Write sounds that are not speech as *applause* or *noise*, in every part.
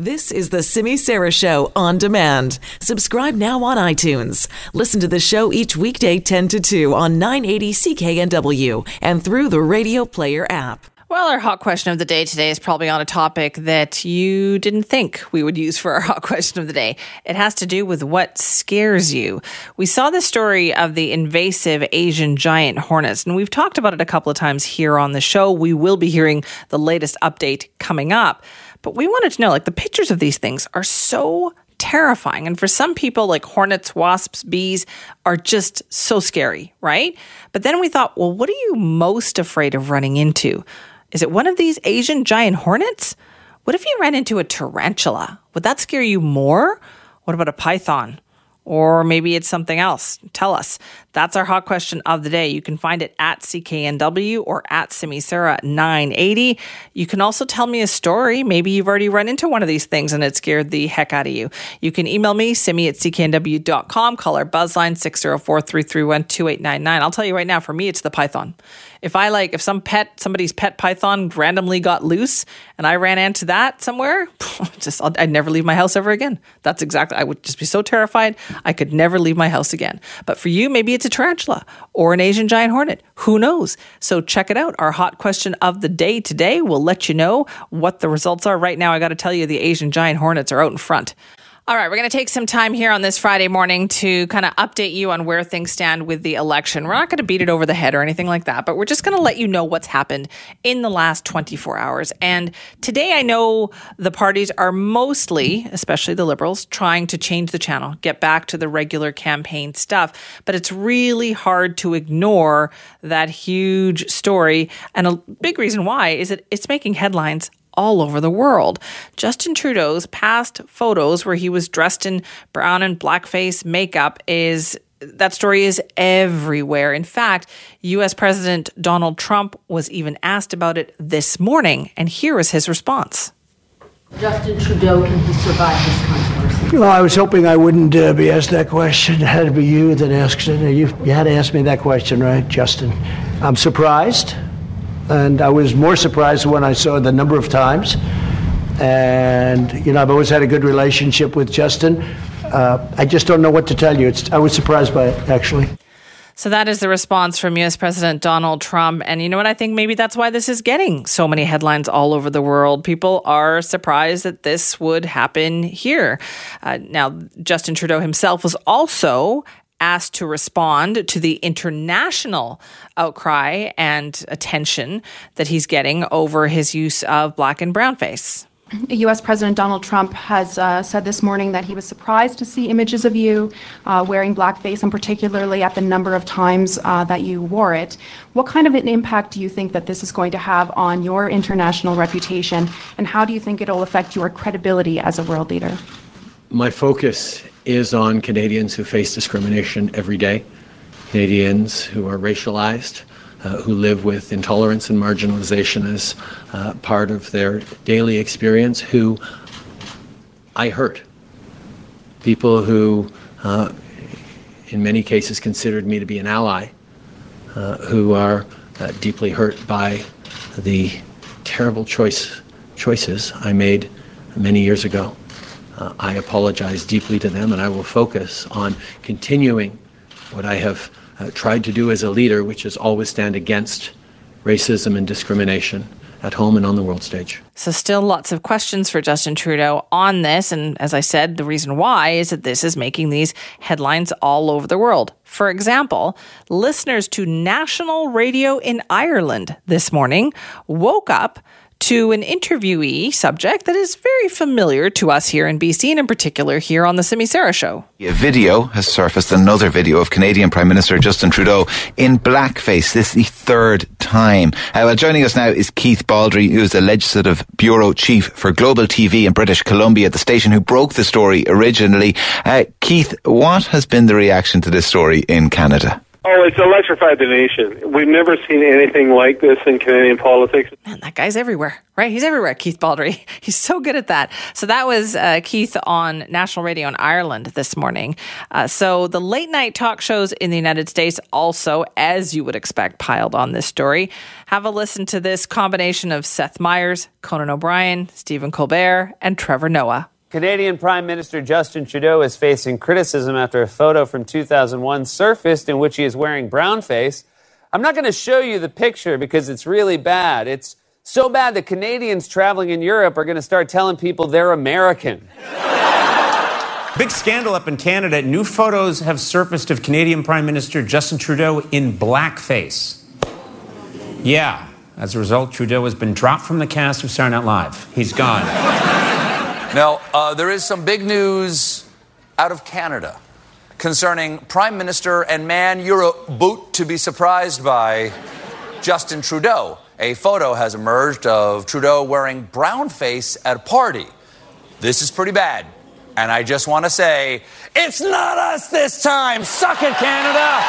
This is the Simi Sara Show on demand. Subscribe now on iTunes. Listen to the show each weekday 10 to 2 on 980 CKNW and through the Radio Player app. Well, our hot question of the day today is probably on a topic that you didn't think we would use for our *laughs* hot question of the day. It has to do with what scares you. We saw the story of the invasive Asian giant hornets, and we've talked about it a couple of times here on the show. We will be hearing the latest update coming up. But we wanted to know like the pictures of these things are so terrifying. And for some people, like hornets, wasps, bees are just so scary, right? But then we thought, well, what are you most afraid of running into? Is it one of these Asian giant hornets? What if you ran into a tarantula? Would that scare you more? What about a python? Or maybe it's something else. Tell us. That's our hot question of the day. You can find it at CKNW or at Simisara980. You can also tell me a story. Maybe you've already run into one of these things and it scared the heck out of you. You can email me, simi at cknw.com. Call our buzzline 604 331 2899. I'll tell you right now, for me, it's the python. If I like, if some pet, somebody's pet python randomly got loose and I ran into that somewhere, *laughs* just i would never leave my house ever again. That's exactly. I would just be so terrified I could never leave my house again. But for you, maybe it's a tarantula or an Asian giant hornet. Who knows? So check it out. Our hot question of the day today will let you know what the results are. Right now, I got to tell you, the Asian giant hornets are out in front. All right, we're going to take some time here on this Friday morning to kind of update you on where things stand with the election. We're not going to beat it over the head or anything like that, but we're just going to let you know what's happened in the last 24 hours. And today I know the parties are mostly, especially the Liberals, trying to change the channel, get back to the regular campaign stuff, but it's really hard to ignore that huge story. And a big reason why is that it's making headlines all over the world. Justin Trudeau's past photos where he was dressed in brown and blackface makeup is that story is everywhere. In fact, US President Donald Trump was even asked about it this morning, and here is his response. Justin Trudeau, can he survive this controversy? Well, I was hoping I wouldn't uh, be asked that question. It had to be you that asked it. You, you had to ask me that question, right, Justin? I'm surprised. And I was more surprised when I saw the number of times. And, you know, I've always had a good relationship with Justin. Uh, I just don't know what to tell you. It's, I was surprised by it, actually. So that is the response from US President Donald Trump. And you know what? I think maybe that's why this is getting so many headlines all over the world. People are surprised that this would happen here. Uh, now, Justin Trudeau himself was also asked to respond to the international outcry and attention that he's getting over his use of black and brown face. U.S. President Donald Trump has uh, said this morning that he was surprised to see images of you uh, wearing blackface, and particularly at the number of times uh, that you wore it. What kind of an impact do you think that this is going to have on your international reputation, and how do you think it'll affect your credibility as a world leader? My focus is on Canadians who face discrimination every day, Canadians who are racialized, uh, who live with intolerance and marginalization as uh, part of their daily experience, who I hurt. People who, uh, in many cases, considered me to be an ally, uh, who are uh, deeply hurt by the terrible choice, choices I made many years ago. Uh, I apologize deeply to them, and I will focus on continuing what I have uh, tried to do as a leader, which is always stand against racism and discrimination at home and on the world stage. So, still lots of questions for Justin Trudeau on this. And as I said, the reason why is that this is making these headlines all over the world. For example, listeners to national radio in Ireland this morning woke up to an interviewee subject that is very familiar to us here in BC and in particular here on the Simi Sara show. A video has surfaced, another video of Canadian Prime Minister Justin Trudeau in blackface. This is the third time. Uh, well, joining us now is Keith Baldrey, who is the Legislative Bureau Chief for Global TV in British Columbia, the station who broke the story originally. Uh, Keith, what has been the reaction to this story in Canada? Oh, it's electrified the nation. We've never seen anything like this in Canadian politics. Man, that guy's everywhere, right? He's everywhere, Keith Baldrey. *laughs* He's so good at that. So that was uh, Keith on national radio in Ireland this morning. Uh, so the late night talk shows in the United States also, as you would expect, piled on this story. Have a listen to this combination of Seth Meyers, Conan O'Brien, Stephen Colbert, and Trevor Noah. Canadian Prime Minister Justin Trudeau is facing criticism after a photo from 2001 surfaced in which he is wearing brownface. I'm not going to show you the picture because it's really bad. It's so bad that Canadians traveling in Europe are going to start telling people they're American. Big scandal up in Canada. New photos have surfaced of Canadian Prime Minister Justin Trudeau in blackface. Yeah, as a result, Trudeau has been dropped from the cast of Saturday Night Live. He's gone. Now, uh, there is some big news out of Canada concerning Prime Minister and man you're a boot to be surprised by, Justin Trudeau. A photo has emerged of Trudeau wearing brown face at a party. This is pretty bad. And I just want to say, it's not us this time. Suck it, Canada.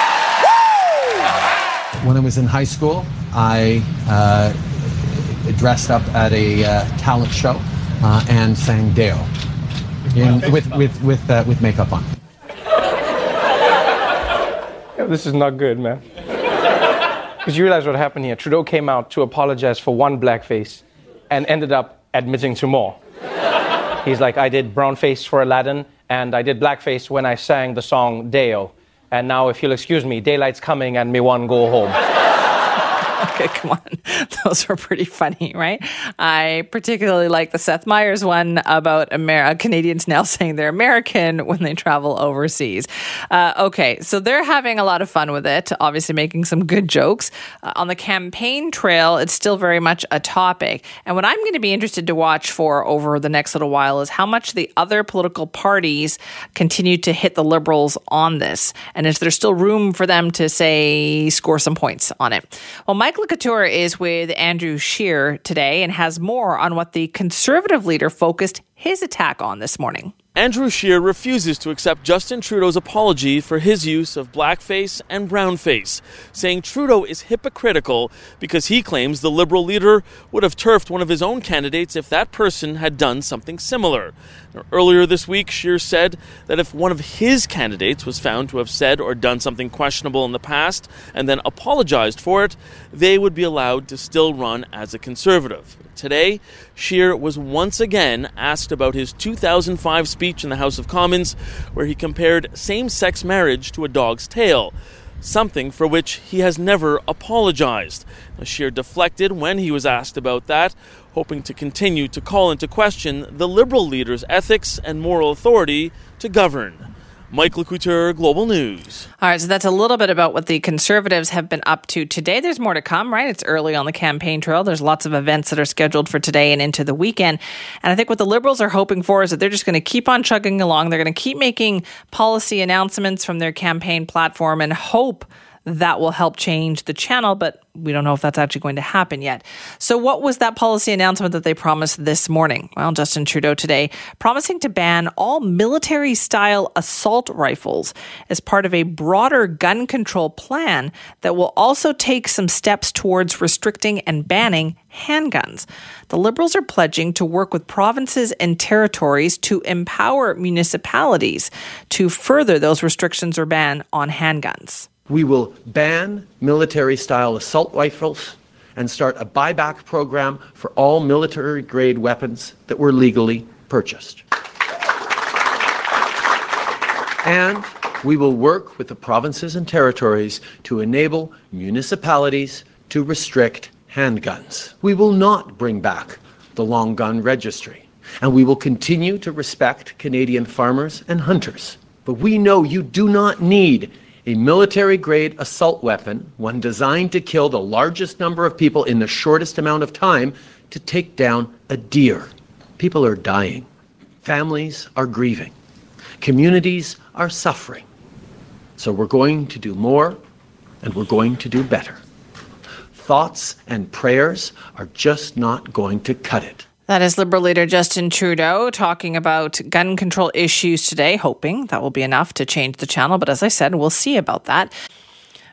Woo! When I was in high school, I uh, dressed up at a uh, talent show uh, and sang Day-O in, with, with, with, uh, with makeup on. Yeah, this is not good, man. Because you realize what happened here. Trudeau came out to apologize for one blackface and ended up admitting to more. He's like, I did brownface for Aladdin, and I did blackface when I sang the song Day-O. And now, if you'll excuse me, daylight's coming and me one go home. Okay, *laughs* come on. Those were pretty funny, right? I particularly like the Seth Meyers one about Amer- Canadians now *laughs* saying they're American when they travel overseas. Uh, okay, so they're having a lot of fun with it, obviously making some good jokes. Uh, on the campaign trail, it's still very much a topic. And what I'm going to be interested to watch for over the next little while is how much the other political parties continue to hit the Liberals on this. And is there still room for them to, say, score some points on it? Well, Mike Le Couteur is with Andrew Scheer today and has more on what the conservative leader focused his attack on this morning. Andrew Scheer refuses to accept Justin Trudeau's apology for his use of blackface and brownface, saying Trudeau is hypocritical because he claims the Liberal leader would have turfed one of his own candidates if that person had done something similar. Now, earlier this week, Scheer said that if one of his candidates was found to have said or done something questionable in the past and then apologized for it, they would be allowed to still run as a conservative. Today, Scheer was once again asked about his 2005 speech in the House of Commons, where he compared same sex marriage to a dog's tail, something for which he has never apologized. Now, Scheer deflected when he was asked about that, hoping to continue to call into question the Liberal leader's ethics and moral authority to govern. Mike Le Couteur, Global News. All right, so that's a little bit about what the Conservatives have been up to today. There's more to come, right? It's early on the campaign trail. There's lots of events that are scheduled for today and into the weekend. And I think what the Liberals are hoping for is that they're just going to keep on chugging along. They're going to keep making policy announcements from their campaign platform and hope that will help change the channel, but we don't know if that's actually going to happen yet. So, what was that policy announcement that they promised this morning? Well, Justin Trudeau today promising to ban all military style assault rifles as part of a broader gun control plan that will also take some steps towards restricting and banning handguns. The Liberals are pledging to work with provinces and territories to empower municipalities to further those restrictions or ban on handguns. We will ban military style assault rifles and start a buyback program for all military grade weapons that were legally purchased. And we will work with the provinces and territories to enable municipalities to restrict handguns. We will not bring back the long gun registry, and we will continue to respect Canadian farmers and hunters. But we know you do not need a military grade assault weapon, one designed to kill the largest number of people in the shortest amount of time, to take down a deer. People are dying. Families are grieving. Communities are suffering. So we're going to do more and we're going to do better. Thoughts and prayers are just not going to cut it. That is Liberal leader Justin Trudeau talking about gun control issues today, hoping that will be enough to change the channel. But as I said, we'll see about that.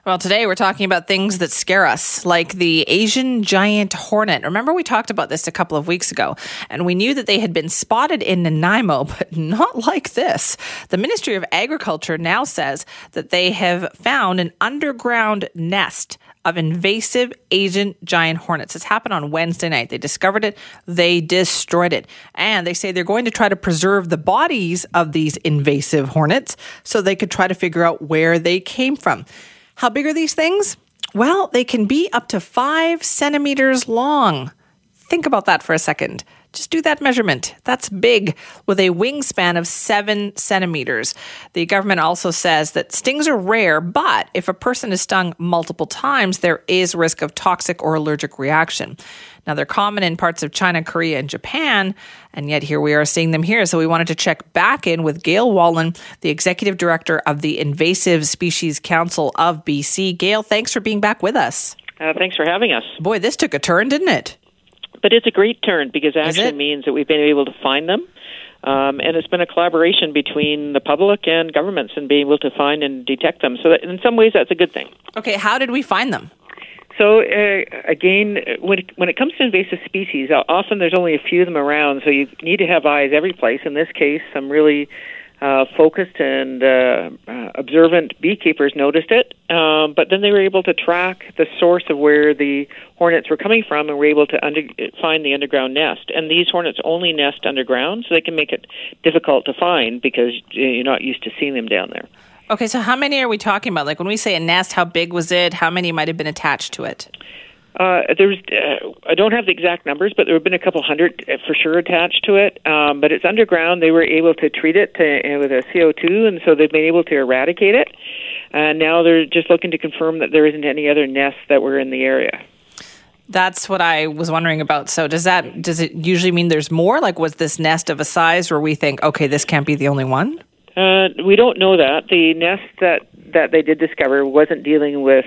Well, today we're talking about things that scare us, like the Asian giant hornet. Remember, we talked about this a couple of weeks ago, and we knew that they had been spotted in Nanaimo, *laughs* but not like this. The Ministry of Agriculture now says that they have found an underground nest of invasive Asian giant hornets. This happened on Wednesday night. They discovered it, they destroyed it. And they say they're going to try to preserve the bodies of these invasive hornets so they could try to figure out where they came from. How big are these things? Well, they can be up to five centimeters long. Think about that for a second. Just do that measurement. That's big with a wingspan of seven centimeters. The government also says that stings are rare, but if a person is stung multiple times, there is risk of toxic or allergic reaction. Now, they're common in parts of China, Korea, and Japan, and yet here we are seeing them here. So we wanted to check back in with Gail Wallin, the executive director of the Invasive Species Council of BC. Gail, thanks for being back with us. Uh, thanks for having us. Boy, this took a turn, didn't it? But it's a great turn because it actually means that we've been able to find them. Um, and it's been a collaboration between the public and governments in being able to find and detect them. So, that in some ways, that's a good thing. Okay, how did we find them? So uh, again, when it, when it comes to invasive species, often there's only a few of them around, so you need to have eyes every place. In this case, some really uh, focused and uh, uh, observant beekeepers noticed it, um, but then they were able to track the source of where the hornets were coming from and were able to under, find the underground nest. And these hornets only nest underground, so they can make it difficult to find because you're not used to seeing them down there. Okay, so how many are we talking about? Like when we say a nest, how big was it? How many might have been attached to it? Uh, there's, uh, I don't have the exact numbers, but there have been a couple hundred uh, for sure attached to it. Um, but it's underground. They were able to treat it to, uh, with a CO2, and so they've been able to eradicate it. And now they're just looking to confirm that there isn't any other nests that were in the area. That's what I was wondering about. So does that does it usually mean there's more? Like was this nest of a size where we think, okay, this can't be the only one? Uh, we don't know that. The nest that, that they did discover wasn't dealing with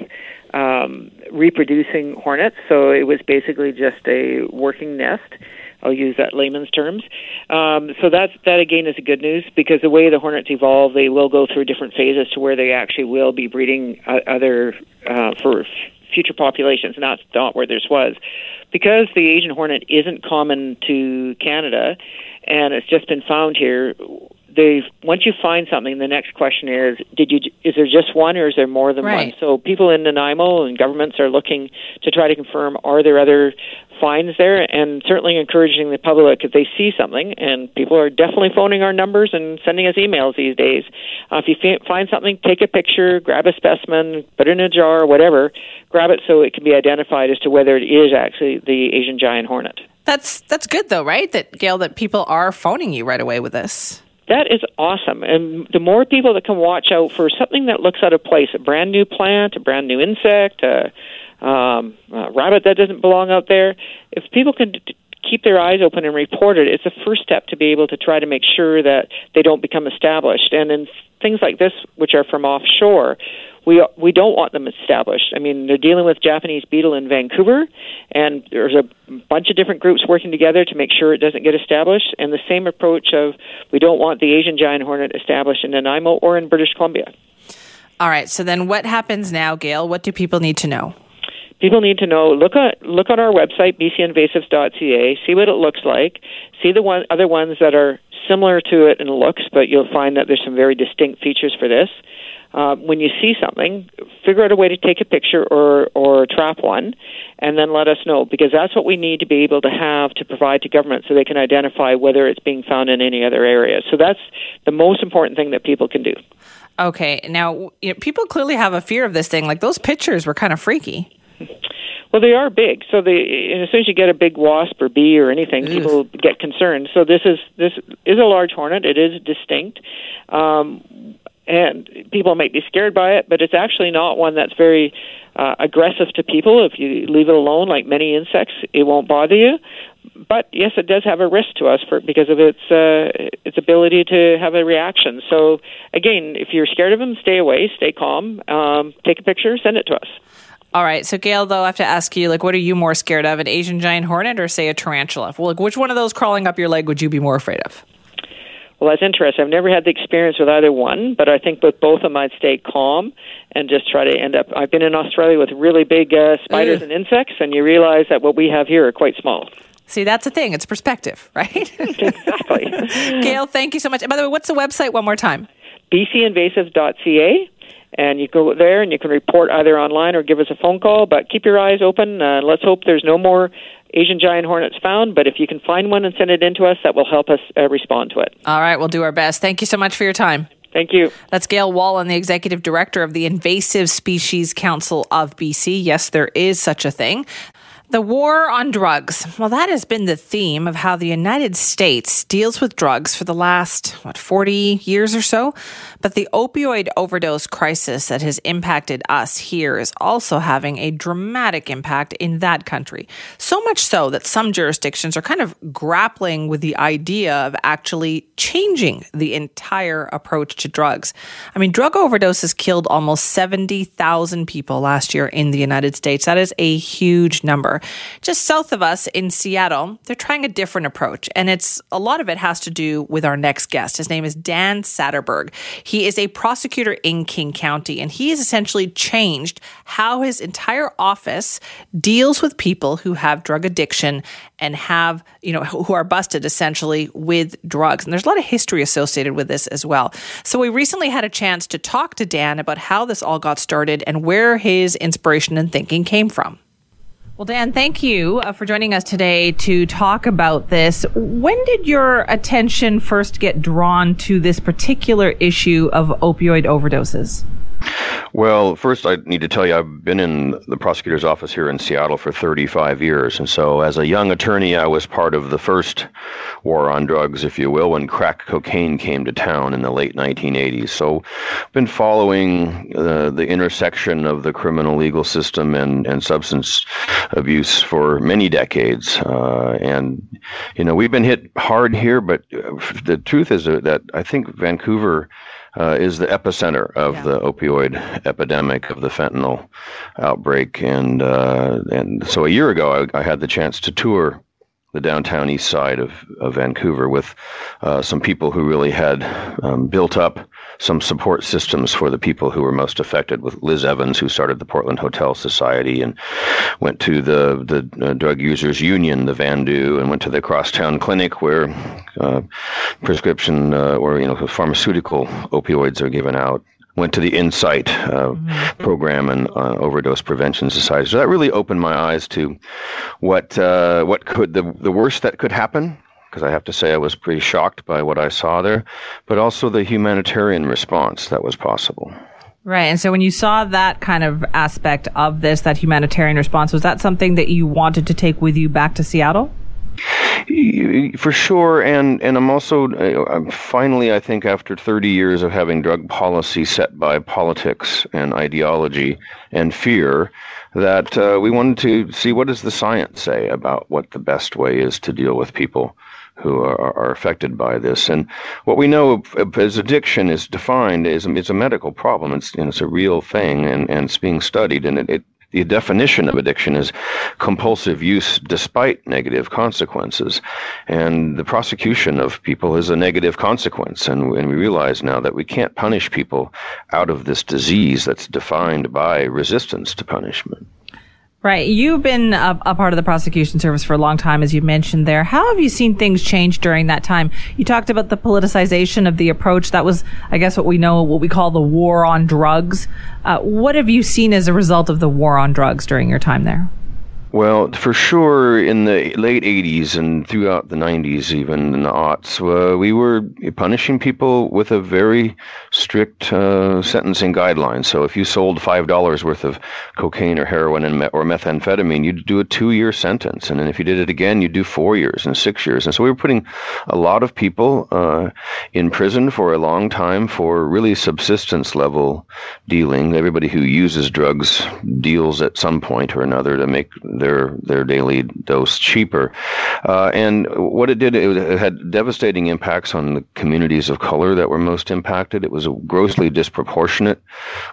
um, reproducing hornets, so it was basically just a working nest. I'll use that layman's terms. Um, so that's that again is a good news because the way the hornets evolve, they will go through different phases to where they actually will be breeding uh, other uh, for future populations, not not where this was. Because the Asian hornet isn't common to Canada, and it's just been found here they once you find something, the next question is, did you is there just one or is there more than right. one? So people in Nanaimo and governments are looking to try to confirm are there other finds there, and certainly encouraging the public if they see something. And people are definitely phoning our numbers and sending us emails these days. Uh, if you f- find something, take a picture, grab a specimen, put it in a jar, or whatever. Grab it so it can be identified as to whether it is actually the Asian giant hornet. That's that's good though, right? That Gail, that people are phoning you right away with this. That is awesome. And the more people that can watch out for something that looks out of place, a brand new plant, a brand new insect, a, um, a rabbit that doesn't belong out there, if people can d- keep their eyes open and report it, it's a first step to be able to try to make sure that they don't become established. And in things like this, which are from offshore, we we don't want them established. I mean, they're dealing with Japanese beetle in Vancouver, and there's a bunch of different groups working together to make sure it doesn't get established. And the same approach of we don't want the Asian giant hornet established in Nanaimo or in British Columbia. All right. So then, what happens now, Gail? What do people need to know? People need to know. Look at look on our website bcinvasives.ca. See what it looks like. See the one other ones that are similar to it in looks, but you'll find that there's some very distinct features for this uh, when you see something, figure out a way to take a picture or, or trap one, and then let us know because that's what we need to be able to have to provide to government so they can identify whether it's being found in any other area. So that's the most important thing that people can do. Okay, now you know, people clearly have a fear of this thing. Like those pictures were kind of freaky. Well, they are big. So they, as soon as you get a big wasp or bee or anything, people get concerned. So this is this is a large hornet. It is distinct. Um, and people might be scared by it, but it's actually not one that's very uh, aggressive to people. If you leave it alone, like many insects, it won't bother you. But yes, it does have a risk to us for because of its uh, its ability to have a reaction. So again, if you're scared of them, stay away, stay calm, um, take a picture, send it to us. All right. So, Gail, though, I have to ask you, like, what are you more scared of, an Asian giant hornet or, say, a tarantula? Well, like, which one of those crawling up your leg would you be more afraid of? Well, that's interesting. I've never had the experience with either one, but I think with both of them, I'd stay calm and just try to end up. I've been in Australia with really big uh, spiders and insects, and you realize that what we have here are quite small. See, that's the thing. It's perspective, *laughs* right? exactly. *laughs* Gail, thank you so much. And by the way, what's the website one more time? bcinvasive.ca. And you go there and you can report either online or give us a phone call. But keep your eyes open. Uh, let's hope there's no more Asian giant hornets found. But if you can find one and send it in to us, that will help us uh, respond to it. All right, we'll do our best. Thank you so much for your time. Thank you. That's Gail Wallin, the executive director of the Invasive Species Council of BC. Yes, there is such a thing. The war on drugs. Well, that has been the theme of how the United States deals with drugs for the last, what, 40 years or so. But the opioid overdose crisis that has impacted us here is also having a dramatic impact in that country. So much so that some jurisdictions are kind of grappling with the idea of actually changing the entire approach to drugs. I mean, drug overdoses killed almost 70,000 people last year in the United States. That is a huge number. Just south of us in Seattle, they're trying a different approach. And it's a lot of it has to do with our next guest. His name is Dan Satterberg. He is a prosecutor in King County, and he has essentially changed how his entire office deals with people who have drug addiction and have, you know, who are busted essentially with drugs. And there's a lot of history associated with this as well. So we recently had a chance to talk to Dan about how this all got started and where his inspiration and thinking came from. Well, Dan, thank you uh, for joining us today to talk about this. When did your attention first get drawn to this particular issue of opioid overdoses? Well, first, I need to tell you, I've been in the prosecutor's office here in Seattle for 35 years. And so, as a young attorney, I was part of the first war on drugs, if you will, when crack cocaine came to town in the late 1980s. So, I've been following uh, the intersection of the criminal legal system and, and substance abuse for many decades. Uh, and, you know, we've been hit hard here, but uh, the truth is that I think Vancouver uh, is the epicenter of yeah. the opioid epidemic of the fentanyl outbreak, and uh, and so a year ago I, I, had the chance to tour the downtown east side of, of Vancouver with uh, some people who really had um, built up some support systems for the people who were most affected. With Liz Evans, who started the Portland Hotel Society, and went to the the uh, Drug Users Union, the Vandu, and went to the Crosstown Clinic where uh, prescription uh, or you know pharmaceutical opioids are given out went to the Insite uh, mm-hmm. program and uh, overdose prevention society. So that really opened my eyes to what uh, what could the the worst that could happen. Because I have to say I was pretty shocked by what I saw there, but also the humanitarian response that was possible. Right. And so when you saw that kind of aspect of this, that humanitarian response, was that something that you wanted to take with you back to Seattle? For sure, and and I'm also I'm finally I think after 30 years of having drug policy set by politics and ideology and fear, that uh, we wanted to see what does the science say about what the best way is to deal with people who are, are affected by this. And what we know as addiction is defined is it's a medical problem. It's you know, it's a real thing, and, and it's being studied, and it, it the definition of addiction is compulsive use despite negative consequences. And the prosecution of people is a negative consequence. And, we realize now that we can't punish people out of this disease that's defined by resistance to punishment. Right. You've been a, a, part of the prosecution service for a long time, as you mentioned there. How have you seen things change during that time? You talked about the politicization of the approach. That was, I guess, what we know, what we call the war on drugs. Uh, what have you seen as a result of the war on drugs during your time there? Well, for sure, in the late 80s and throughout the 90s, even in the aughts, uh, we were punishing people with a very strict uh, sentencing guideline. So if you sold $5 worth of cocaine or heroin and me- or methamphetamine, you'd do a two year sentence. And then if you did it again, you'd do four years and six years. And so we were putting a lot of people uh, in prison for a long time for really subsistence level dealing. Everybody who uses drugs deals at some point or another to make their their daily dose cheaper. Uh, and what it did, it had devastating impacts on the communities of color that were most impacted. It was a grossly disproportionate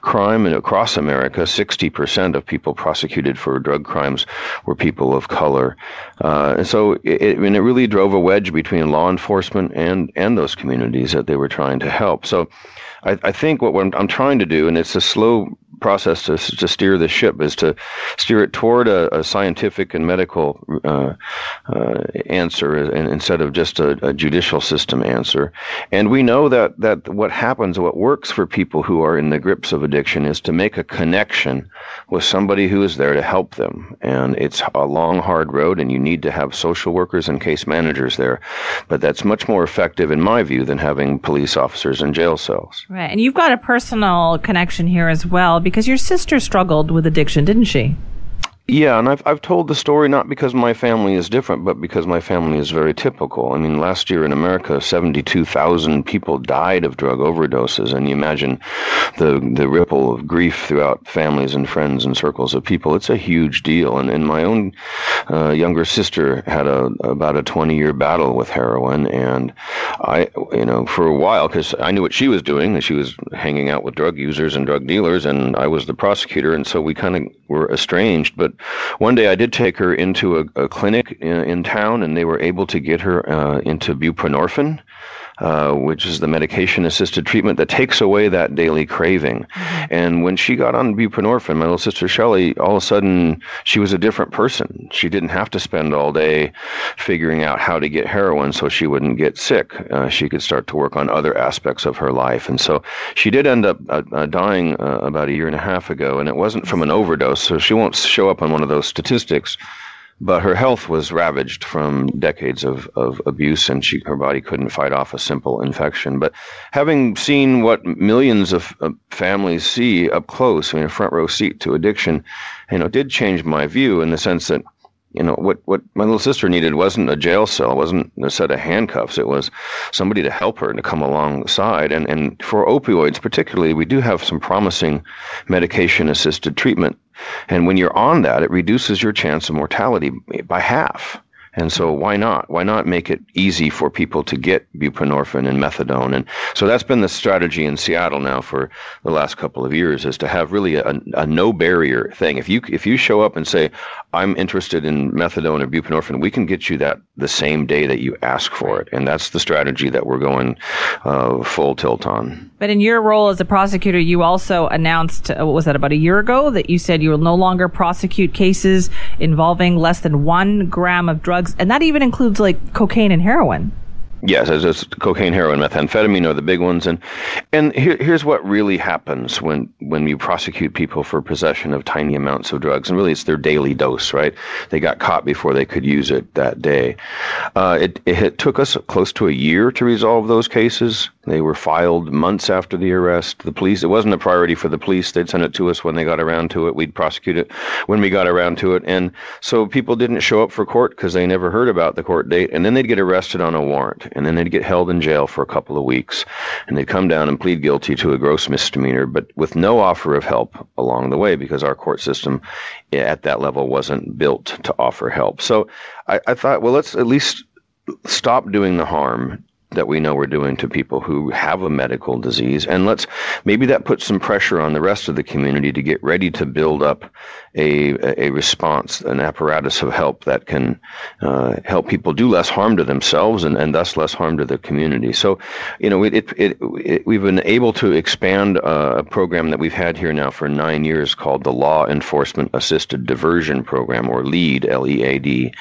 crime, and across America, 60% of people prosecuted for drug crimes were people of color. Uh, and so, it, I mean, it really drove a wedge between law enforcement and and those communities that they were trying to help. So, I, I think what I'm, I'm trying to do, and it's a slow process to, to steer the ship is to steer it toward a, a scientific and medical uh, uh, answer instead of just a, a, judicial system answer. And we know that, that what happens, what works for people who are in the grips of addiction is to make a connection with somebody who is there to help them. And it's a long, hard road, and you need to have social workers and case managers there. But that's much more effective, in my view, than having police officers in jail cells. Right. And you've got a personal connection here as well because your sister struggled with addiction, didn't she? Yeah, and I've I've told the story not because my family is different, but because my family is very typical. I mean, last year in America, seventy-two thousand people died of drug overdoses, and you imagine the the ripple of grief throughout families and friends and circles of people. It's a huge deal. And, and my own uh, younger sister had a about a twenty-year battle with heroin, and I, you know, for a while, because I knew what she was doing, she was hanging out with drug users and drug dealers, and I was the prosecutor, and so we kind of were estranged, but one day I did take her into a, a clinic in, in, town, and they were able to get her uh, into buprenorphine. Uh, which is the medication assisted treatment that takes away that daily craving. And when she got on buprenorphine, my little sister Shelly, all of a sudden she was a different person. She didn't have to spend all day figuring out how to get heroin so she wouldn't get sick. Uh, she could start to work on other aspects of her life. And so she did end up uh, uh dying uh, about a year and a half ago, and it wasn't from an overdose, so she won't show up on one of those statistics but her health was ravaged from decades of, of abuse and she her body couldn't fight off a simple infection. But having seen what millions of, families see up close I mean a front row seat to addiction you know did change my view in the sense that you know what what my little sister needed wasn't a jail cell wasn't a set of handcuffs. It was somebody to help her and to come alongside and and for opioids particularly we do have some promising medication assisted treatment and when you're on that it reduces your chance of mortality by half and so why not? Why not make it easy for people to get buprenorphine and methadone? And so that's been the strategy in Seattle now for the last couple of years is to have really a, a no barrier thing. If you if you show up and say I'm interested in methadone or buprenorphine, we can get you that the same day that you ask for it. And that's the strategy that we're going uh, full tilt on. But in your role as a prosecutor, you also announced, uh, what was that, about a year ago, that you said you will no longer prosecute cases involving less than one gram of drugs. And that even includes like cocaine and heroin. Yes, it's cocaine, heroin, methamphetamine are the big ones, and and here, here's what really happens when when you prosecute people for possession of tiny amounts of drugs, and really it's their daily dose, right? They got caught before they could use it that day. Uh, it, it took us close to a year to resolve those cases. They were filed months after the arrest. The police, it wasn't a priority for the police. They'd send it to us when they got around to it. We'd prosecute it when we got around to it. And so people didn't show up for court because they never heard about the court date. And then they'd get arrested on a warrant. And then they'd get held in jail for a couple of weeks. And they'd come down and plead guilty to a gross misdemeanor, but with no offer of help along the way because our court system eh, at that level wasn't built to offer help. So I, I thought, well, let's at least stop doing the harm that we know we're doing to people who have a medical disease. And let's maybe that puts some pressure on the rest of the community to get ready to build up a, a response, an apparatus of help that can uh, help people do less harm to themselves and, and thus less harm to the community. So, you know, it, it, it, it we've been able to expand uh, a program that we've had here now for nine years called the Law Enforcement Assisted Diversion Program, or LEAD, L E A D.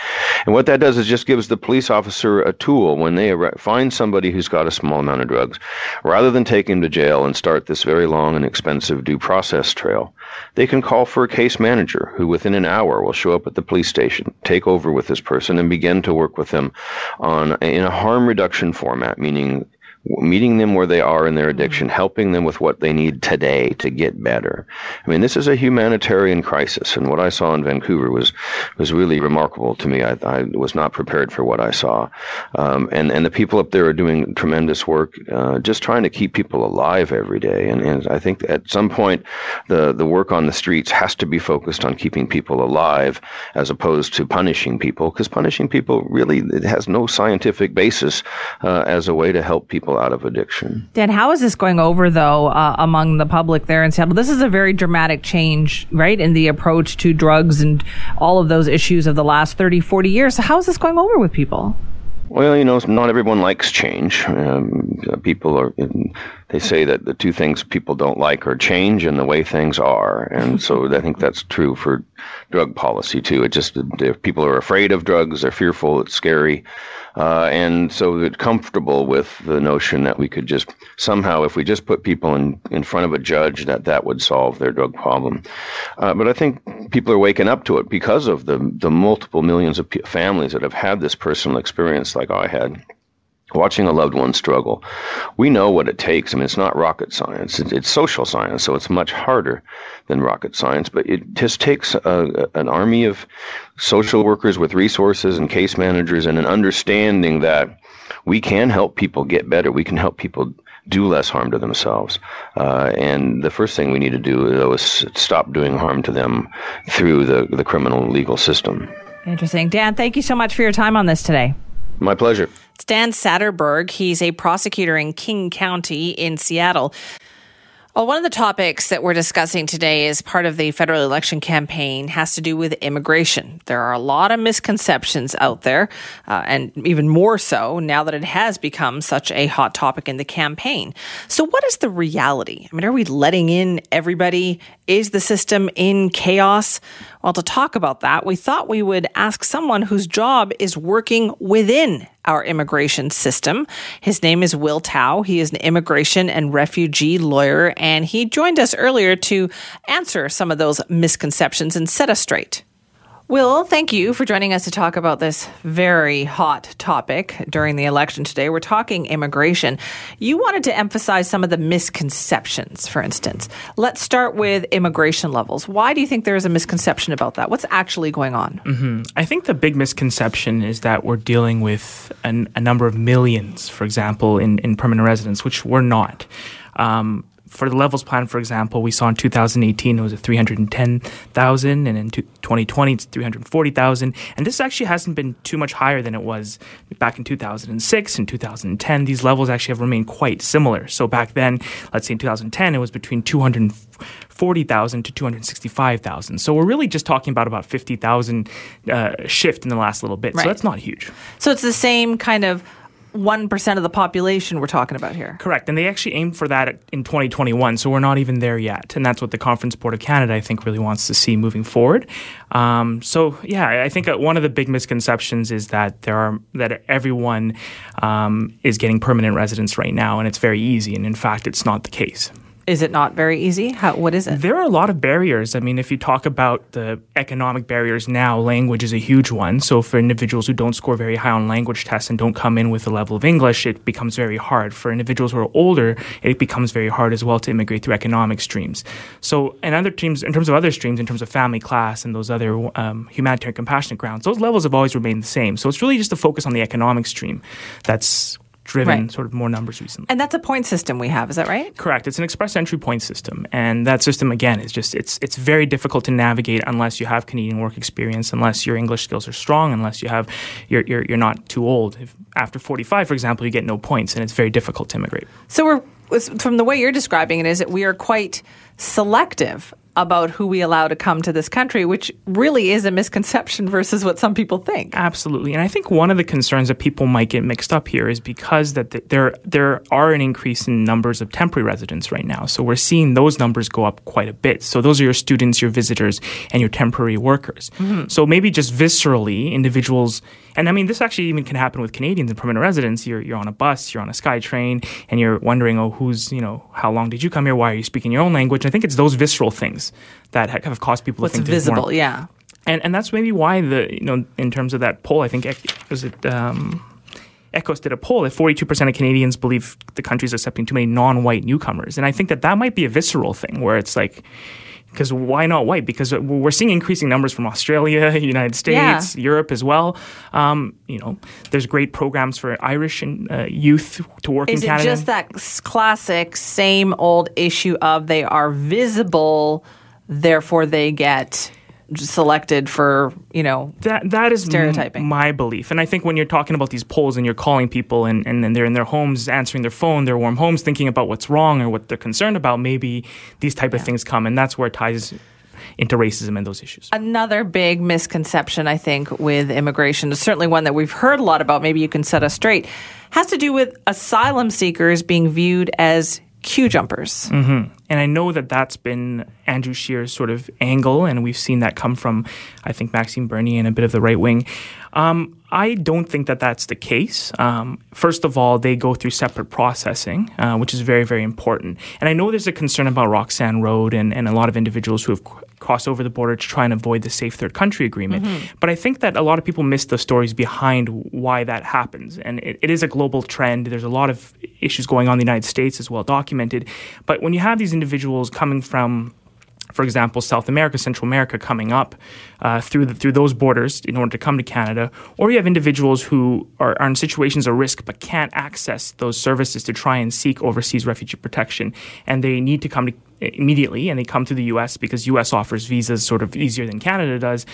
And what that does is just gives the police officer a tool when they find somebody who's got a small amount of drugs, rather than take him to jail and start this very long and expensive due process trail, they can call for a case manager who within an hour will show up at the police station, take over with this person, and begin to work with them on in a harm reduction format, meaning meeting them where they are in their addiction, helping them with what they need today to get better. I mean, this is a humanitarian crisis, and what I saw in Vancouver was was really remarkable to me. I, I was not prepared for what I saw, um, and and the people up there are doing tremendous work, uh, just trying to keep people alive every day. And, and I think at some point, the the work on the streets has to be focused on keeping people alive as opposed to punishing people, because punishing people really it has no scientific basis uh, as a way to help people out of addiction. Dan, how is this going over though uh, among the public there in Seattle? Well, this is a very dramatic change, right, in the approach to drugs and all of those issues of the last 30, 40 years. So how is this going over with people? Well, you know, not everyone likes change. Um, people are, they say that the two things people don't like are change and the way things are. And so *laughs* I think that's true for drug policy too. It just, if people are afraid of drugs, they're fearful, it's scary. Uh, and so comfortable with the notion that we could just somehow, if we just put people in, in front of a judge, that that would solve their drug problem. Uh, but I think people are waking up to it because of the, the multiple millions of p- families that have had this personal experience like I had watching a loved one struggle. We know what it takes. I mean, it's not rocket science. It's, it's social science, so it's much harder than rocket science. But it just takes a, an army of social workers with resources and case managers and an understanding that we can help people get better. We can help people do less harm to themselves. Uh, and the first thing we need to do, though, is stop doing harm to them through the, the criminal legal system. Interesting. Dan, thank you so much for your time on this today. My pleasure. Stan Satterberg. He's a prosecutor in King County in Seattle. Well, one of the topics that we're discussing today as part of the federal election campaign has to do with immigration. There are a lot of misconceptions out there, uh, and even more so now that it has become such a hot topic in the campaign. So, what is the reality? I mean, are we letting in everybody? Is the system in chaos? Well, to talk about that, we thought we would ask someone whose job is working within our immigration system. His name is Will Tao. He is an immigration and refugee lawyer, and he joined us earlier to answer some of those misconceptions and set us straight. Will, thank you for joining us to talk about this very hot topic during the election today. We're talking immigration. You wanted to emphasize some of the misconceptions, for instance. Let's start with immigration levels. Why do you think there is a misconception about that? What's actually going on? Mm-hmm. I think the big misconception is that we're dealing with an, a number of millions, for example, in, in permanent residents, which we're not. Um, for the levels plan, for example, we saw in 2018 it was at 310,000, and in 2020 it's 340,000. And this actually hasn't been too much higher than it was back in 2006 and 2010. These levels actually have remained quite similar. So back then, let's say in 2010, it was between 240,000 to 265,000. So we're really just talking about about 50,000 uh, shift in the last little bit. Right. So that's not huge. So it's the same kind of 1% of the population we're talking about here. Correct. And they actually aimed for that in 2021. So we're not even there yet. And that's what the Conference Board of Canada, I think, really wants to see moving forward. Um, so, yeah, I think one of the big misconceptions is that there are that everyone um, is getting permanent residence right now, and it's very easy. And in fact, it's not the case. Is it not very easy? How, what is it? There are a lot of barriers. I mean, if you talk about the economic barriers now, language is a huge one. So, for individuals who don't score very high on language tests and don't come in with a level of English, it becomes very hard. For individuals who are older, it becomes very hard as well to immigrate through economic streams. So, in other streams, in terms of other streams, in terms of family, class, and those other um, humanitarian compassionate grounds, those levels have always remained the same. So, it's really just a focus on the economic stream that's driven Right. sort of more numbers recently. And that's a point system we have, is that right? Correct. It's an express entry point system, and that system again is just it's it's very difficult to navigate unless you have Canadian work experience, unless your English skills are strong, unless you have you're you're, you're not too old. If after 45, for example, you get no points, and it's very difficult to immigrate. So we're from the way you're describing it is that we are quite selective about who we allow to come to this country, which really is a misconception *laughs* versus what some people think. Absolutely, and I think one of the concerns that people might get mixed up here is because that th- there there are an increase in numbers of temporary residents right now. So we're seeing those numbers go up quite a bit. So those are your students, your visitors, and your temporary workers. Mhm. So maybe just viscerally, individuals, and I mean this actually even can happen with Canadians and permanent residents. You're you're on a bus, you're on a sky train, and you're wondering, oh, who's you know, how long did you come here? Why are you speaking your own language? I think it's those visceral things that have caused people What's to think there's more- visible, yeah. and and that's maybe why the you know in terms of that poll, I think was it um, EKOS did a poll that 42% of Canadians believe the country is accepting too many non-white newcomers, and I think that that might be a visceral thing where it's like because why not white? Because we're seeing increasing numbers from Australia, *laughs* United States, yeah. Europe as well. Um, you know, there's great programs for Irish and uh, youth to work Is in Canada. Is it just that classic same old issue of they are visible, therefore they get selected for you know that that is stereotyping m- my belief and i think when you're talking about these polls and you're calling people and, and, and they're in their homes answering their phone their warm homes thinking about what's wrong or what they're concerned about maybe these type yeah. of things come and that's where it ties into racism and those issues. Another big misconception, I think, with immigration, is certainly one that we've heard a lot about, maybe you can set us straight, has to do with asylum seekers being viewed as queue jumpers. Mm-hmm. And I know that that's been Andrew Scheer's sort of angle, and we've seen that come from, I think, Maxime Bernier and a bit of the right wing. Um, I don't think that that's the case. Um, first of all, they go through separate processing, uh, which is very, very important. And I know there's a concern about Roxham Road and, and a lot of individuals who have cross over the border to try and avoid the safe third country agreement. Mm-hmm. But I think that a lot of people miss the stories behind why that happens. And it, it is a global trend. There's a lot of issues going on in the United States as well documented. But when you have these individuals coming from for example, South America, Central America coming up uh, through the, through those borders in order to come to Canada, or you have individuals who are, are, in situations of risk but can't access those services to try and seek overseas refugee protection, and they need to come to immediately, and they come to the U.S. because U.S. offers visas sort of easier than Canada does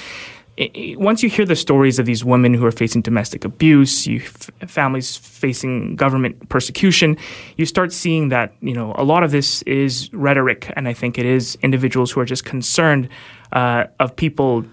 once you hear the stories of these women who are facing domestic abuse, you f- families facing government persecution, you start seeing that you know a lot of this is rhetoric, and I think it is individuals who are just concerned uh, of people,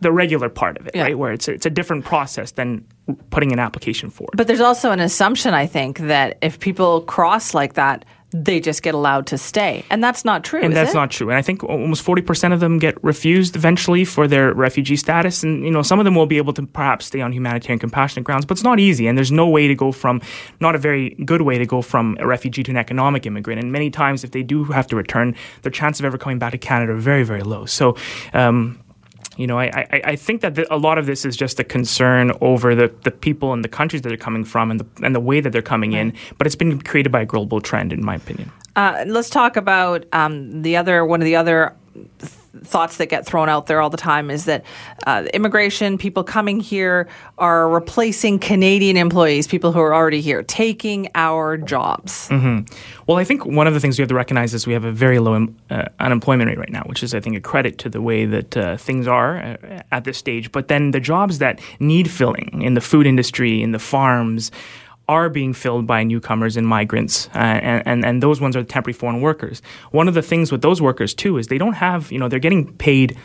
the regular part of it, yeah. right, where it's a, it's a different process than putting an application forward. But there's also an assumption, I think, that if people cross like that, they just get allowed to stay. And that's not true. And that's it? not true. And I think almost 40% of them get refused eventually for their refugee status. And, you know, some of them will be able to perhaps stay on humanitarian compassionate grounds, but it's not easy. And there's no way to go from, not a very good way to go from a refugee to an economic immigrant. And many times, if they do have to return, their chance of ever coming back to Canada are very, very low. So, um, you know, I, I, I think that the, a lot of this is just a concern over the, the people and the countries that they're coming from and the, and the way that they're coming right. in. But it's been created by a global trend, in my opinion. Uh, let's talk about um, the other one of the other thoughts that get thrown out there all the time is that uh, immigration, people coming here are replacing Canadian employees, people who are already here, taking our jobs. Mm-hmm. Well, I think one of the things we have to recognize is we have a very low uh, unemployment rate right now, which is, I think, a credit to the way that uh, things are uh, at this stage. But then the jobs that need filling in the food industry, in the farms, are being filled by newcomers and migrants, uh, and, and, and those ones are temporary foreign workers. One of the things with those workers too is they don't have, you know, they're getting paid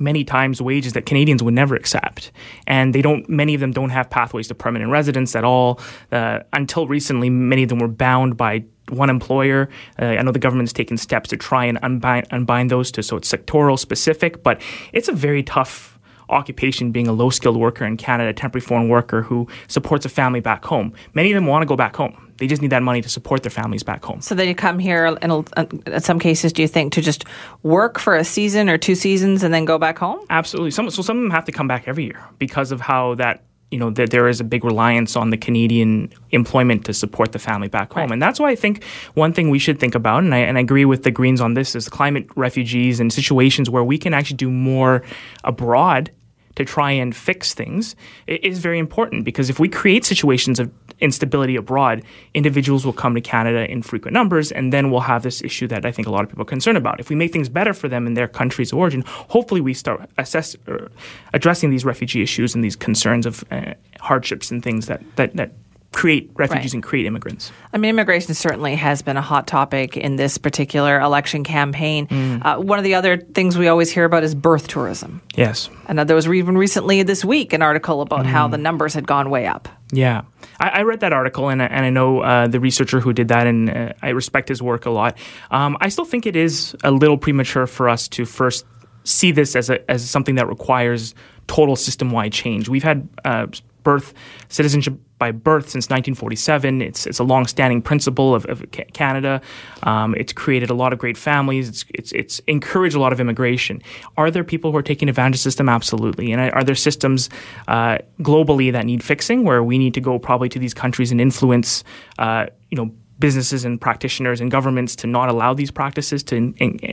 many times wages that Canadians would never accept. And they don't, many of them don't have pathways to permanent residence at all. Uh, until recently, many of them were bound by one employer. Uh, I know the government's taken steps to try and unbind, unbind those to so it's sectoral specific, but it's a very tough occupation being a low skilled worker in Canada, a temporary foreign worker who supports a family back home. Many of them want to go back home. They just need that money to support their families back home. So they come here, and uh, in some cases, do you think to just work for a season or two seasons and then go back home? Absolutely. Some, so some of them have to come back every year because of how that you know, that there is a big reliance on the Canadian employment to support the family back home. Right. And that's why I think one thing we should think about, and I, and I agree with the Greens on this, is climate refugees and situations where we can actually do more abroad to try and fix things is very important because if we create situations of instability abroad, individuals will come to Canada in frequent numbers, and then we'll have this issue that I think a lot of people are concerned about. If we make things better for them in their countries of origin, hopefully we start assess, uh, addressing these refugee issues and these concerns of uh, hardships and things that, that, that create refugees right. and create immigrants. I mean, immigration certainly has been a hot topic in this particular election campaign. Mm. Uh, one of the other things we always hear about is birth tourism. Yes. And there was even recently this week an article about mm. how the numbers had gone way up. Yeah. I, I read that article and, and I know uh, the researcher who did that, and uh, I respect his work a lot. Um, I still think it is a little premature for us to first see this as, a, as something that requires total system wide change. We've had uh, birth citizenship by birth since 1947. It's it's a long-standing principle of, of Canada. Um, it's created a lot of great families. It's, it's it's encouraged a lot of immigration. Are there people who are taking advantage of the system? Absolutely. And are there systems uh, globally that need fixing, where we need to go probably to these countries and influence, uh, you know, businesses and practitioners and governments to not allow these practices to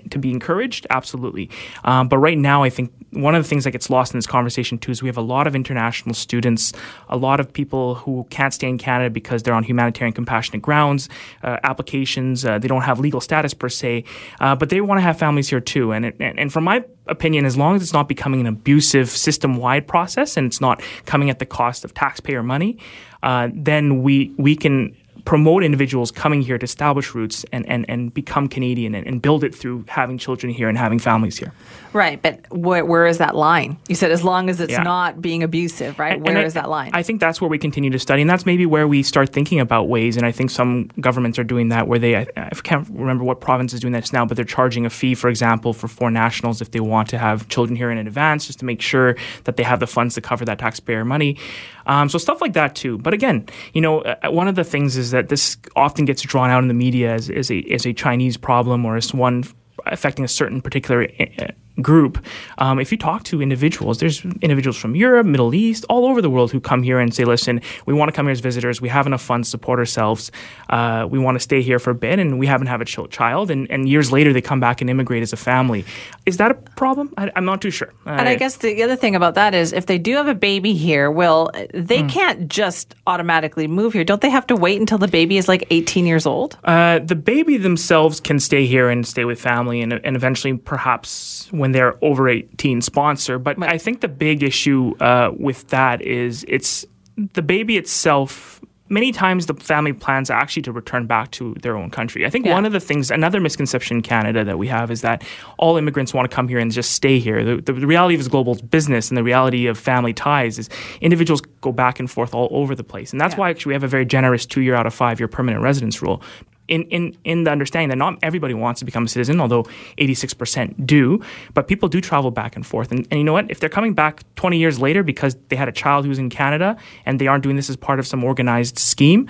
to be encouraged? Absolutely. Um, but right now, I think one of the things that gets lost in this conversation too is we have a lot of international students, a lot of people who can't stay in Canada because they're on humanitarian compassionate grounds, uh, applications. Uh, they don't have legal status per se, uh, but they want to have families here too. And, it, and from my opinion, as long as it's not becoming an abusive system wide process and it's not coming at the cost of taxpayer money, uh, then we we can promote individuals coming here to establish roots and, and, and become Canadian and, and build it through having children here and having families here. Right, but where, where is that line? You said as long as it's yeah. not being abusive, right? Where is that line? I think that's where we continue to study, and that's maybe where we start thinking about ways. And I think some governments are doing that, where they I, I can't remember what province is doing this now, but they're charging a fee, for example, for foreign nationals if they want to have children here in advance, just to make sure that they have the funds to cover that taxpayer money. Um, so stuff like that too. But again, you know, uh, one of the things is that this often gets drawn out in the media as, as a as a Chinese problem or as one affecting a certain particular uh, group, um, if you talk to individuals, there's individuals from Europe, Middle East, all over the world who come here and say, listen, we want to come here as visitors. We have enough funds to support ourselves. Uh, we want to stay here for a bit and we haven't have a child. And, and years later, they come back and immigrate as a family. Is that a problem? I, am not too sure. And I guess the other thing about that is if they do have a baby here, well, they mm. can't just automatically move here. Don't they have to wait until the baby is like 18 years old? Uh, the baby themselves can stay here and stay with family and, and eventually perhaps when when they're over 18 sponsor. But I think the big issue uh, with that is it's the baby itself. Many times the family plans actually to return back to their own country. I think yeah. one of the things, another misconception in Canada that we have is that all immigrants want to come here and just stay here. The, the, the reality of this global business and the reality of family ties is individuals go back and forth all over the place. And that's yeah. why actually we have a very generous two year out of five year permanent residence rule in, in, in the understanding that not everybody wants to become a citizen, although 86% do, but people do travel back and forth. And, and you know what? If they're coming back 20 years later because they had a child who's in Canada and they aren't doing this as part of some organized scheme,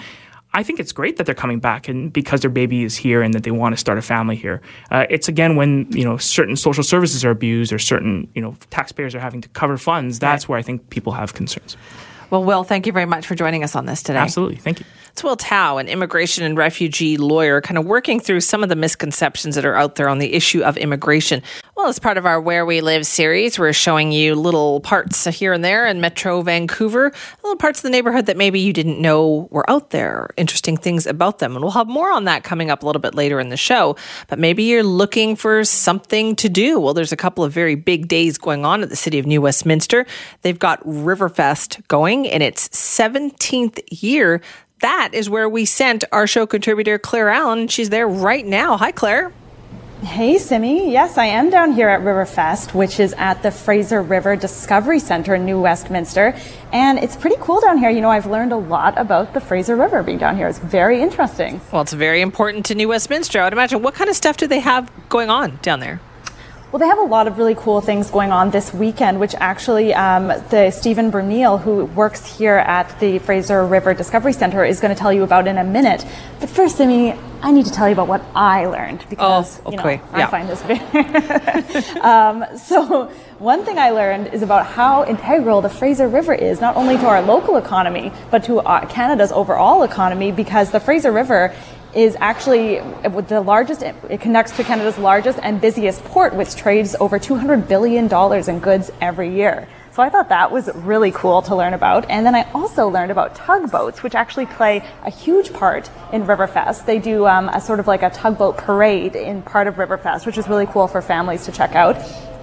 I think it's great that they're coming back and because their baby is here and that they want to start a family here. Uh, it's again when you know certain social services are abused or certain you know taxpayers are having to cover funds. That's right. where I think people have concerns. Well, Will, thank you very much for joining us on this today. Absolutely, thank you. It's Will Tao, an immigration and refugee lawyer, kind of working through some of the misconceptions that are out there on the issue of immigration. Well, as part of our Where We Live series, we're showing you little parts here and there in Metro Vancouver, little parts of the neighborhood that maybe you didn't know were out there, interesting things about them. And we'll have more on that coming up a little bit later in the show. But maybe you're looking for something to do. Well, there's a couple of very big days going on at the City of New Westminster. They've got Riverfest going in its 17th year that is where we sent our show contributor, Claire Allen. She's there right now. Hi, Claire. Hey, Simi. Yes, I am down here at Riverfest, which is at the Fraser River Discovery Center in New Westminster. And it's pretty cool down here. You know, I've learned a lot about the Fraser River being down here. It's very interesting. Well, it's very important to New Westminster. I would imagine. What kind of stuff do they have going on down there? Well, they have a lot of really cool things going on this weekend, which actually um, the Stephen Bernil, who works here at the Fraser River Discovery Center, is going to tell you about in a minute. But first, I mean, I need to tell you about what I learned because oh, okay. you know, yeah. I find this very. *laughs* um, so, one thing I learned is about how integral the Fraser River is, not only to our local economy, but to uh, Canada's overall economy, because the Fraser River is actually the largest, it connects to Canada's largest and busiest port, which trades over $200 billion in goods every year. So I thought that was really cool to learn about. And then I also learned about tugboats, which actually play a huge part in Riverfest. They do um, a sort of like a tugboat parade in part of Riverfest, which is really cool for families to check out.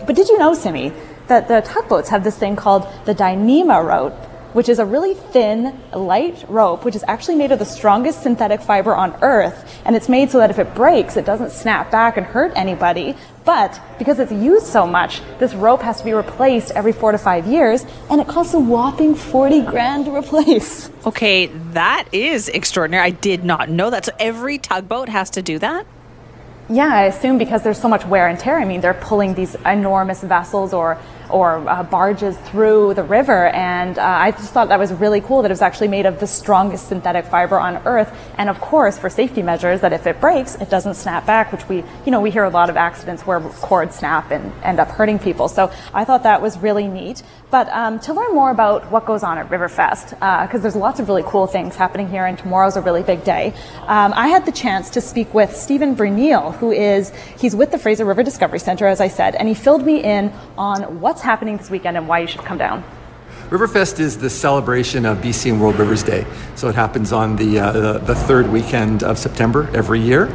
But did you know, Simi, that the tugboats have this thing called the Dyneema rope, which is a really thin, light rope, which is actually made of the strongest synthetic fiber on earth. And it's made so that if it breaks, it doesn't snap back and hurt anybody. But because it's used so much, this rope has to be replaced every four to five years, and it costs a whopping 40 grand to replace. *laughs* Okay, that is extraordinary. I did not know that. So every tugboat has to do that? Yeah, I assume because there's so much wear and tear. I mean, they're pulling these enormous vessels or or uh, barges through the river. And uh, I just thought that was really cool that it was actually made of the strongest synthetic fiber on Earth. And of course, for safety measures, that if it breaks, it doesn't snap back, which we, you know, we hear a lot of accidents where cords snap and end up hurting people. So I thought that was really neat. But um, to learn more about what goes on at Riverfest, because uh, there's lots of really cool things happening here, and tomorrow's a really big day, um, I had the chance to speak with Stephen Bruneel, who is he's with the Fraser River Discovery Center, as I said, and he filled me in on what's happening this weekend and why you should come down. Riverfest is the celebration of BC and World Rivers Day. So it happens on the, uh, the, the, third weekend of September every year.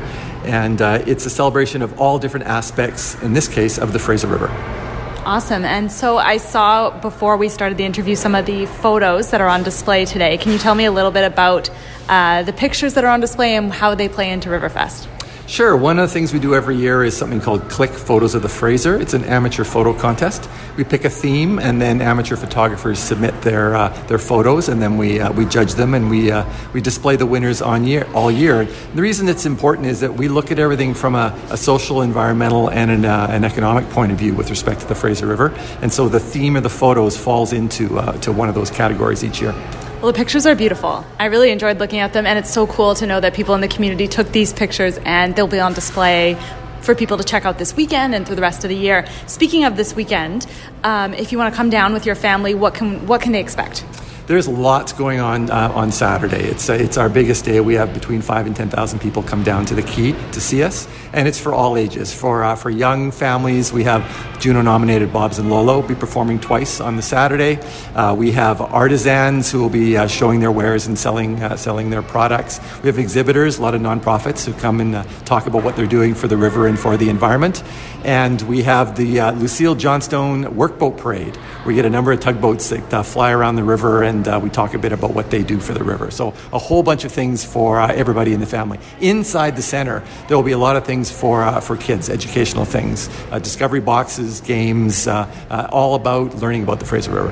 And uh, it's a celebration of all different aspects, in this case, of the Fraser River. Awesome. And so I saw before we started the interview some of the photos that are on display today. Can you tell me a little bit about uh, the pictures that are on display and how they play into Riverfest? Sure. One of the things we do every year is something called Click Photos of the Fraser. It's an amateur photo contest. We pick a theme, and then amateur photographers submit their uh, their photos, and then we uh, we judge them, and we uh, we display the winners on year all year. And the reason it's important is that we look at everything from a, a social, environmental, and an, uh, an, economic point of view with respect to the Fraser River. And so the theme of the photos falls into uh, to one of those categories each year. Well, the pictures are beautiful. I really enjoyed looking at them, and it's so cool to know that people in the community took these pictures and they'll be on display for people to check out this weekend and through the rest of the year. Speaking of this weekend, um, if you want to come down with your family, what can what can they expect? There's lots going on uh, on Saturday. It's, uh, it's our biggest day. We have between five and 10,000 people come down to the Quay to see us, and it's for all ages. For, uh, for young families, we have Juno nominated Bobs and LoLo be performing twice on the Saturday. Uh, we have artisans who will be uh, showing their wares and selling, uh, selling their products. We have exhibitors, a lot of nonprofits who come and talk about what they're doing for the river and for the environment. And we have the Lucille Johnstone Workboat Parade. We get a number of tugboats that fly around the river and and uh, we talk a bit about what they do for the river. So, a whole bunch of things for uh, everybody in the family. Inside the center, there will be a lot of things for, uh, for kids, educational things, uh, discovery boxes, games, uh, uh, all about learning about the Fraser River.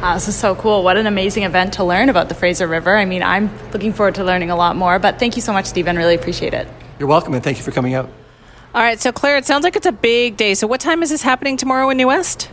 Wow, this is so cool. What an amazing event to learn about the Fraser River. I mean, I'm looking forward to learning a lot more, but thank you so much, Stephen. Really appreciate it. You're welcome, and thank you for coming out. All right, so Claire, it sounds like it's a big day. So, what time is this happening tomorrow in New West?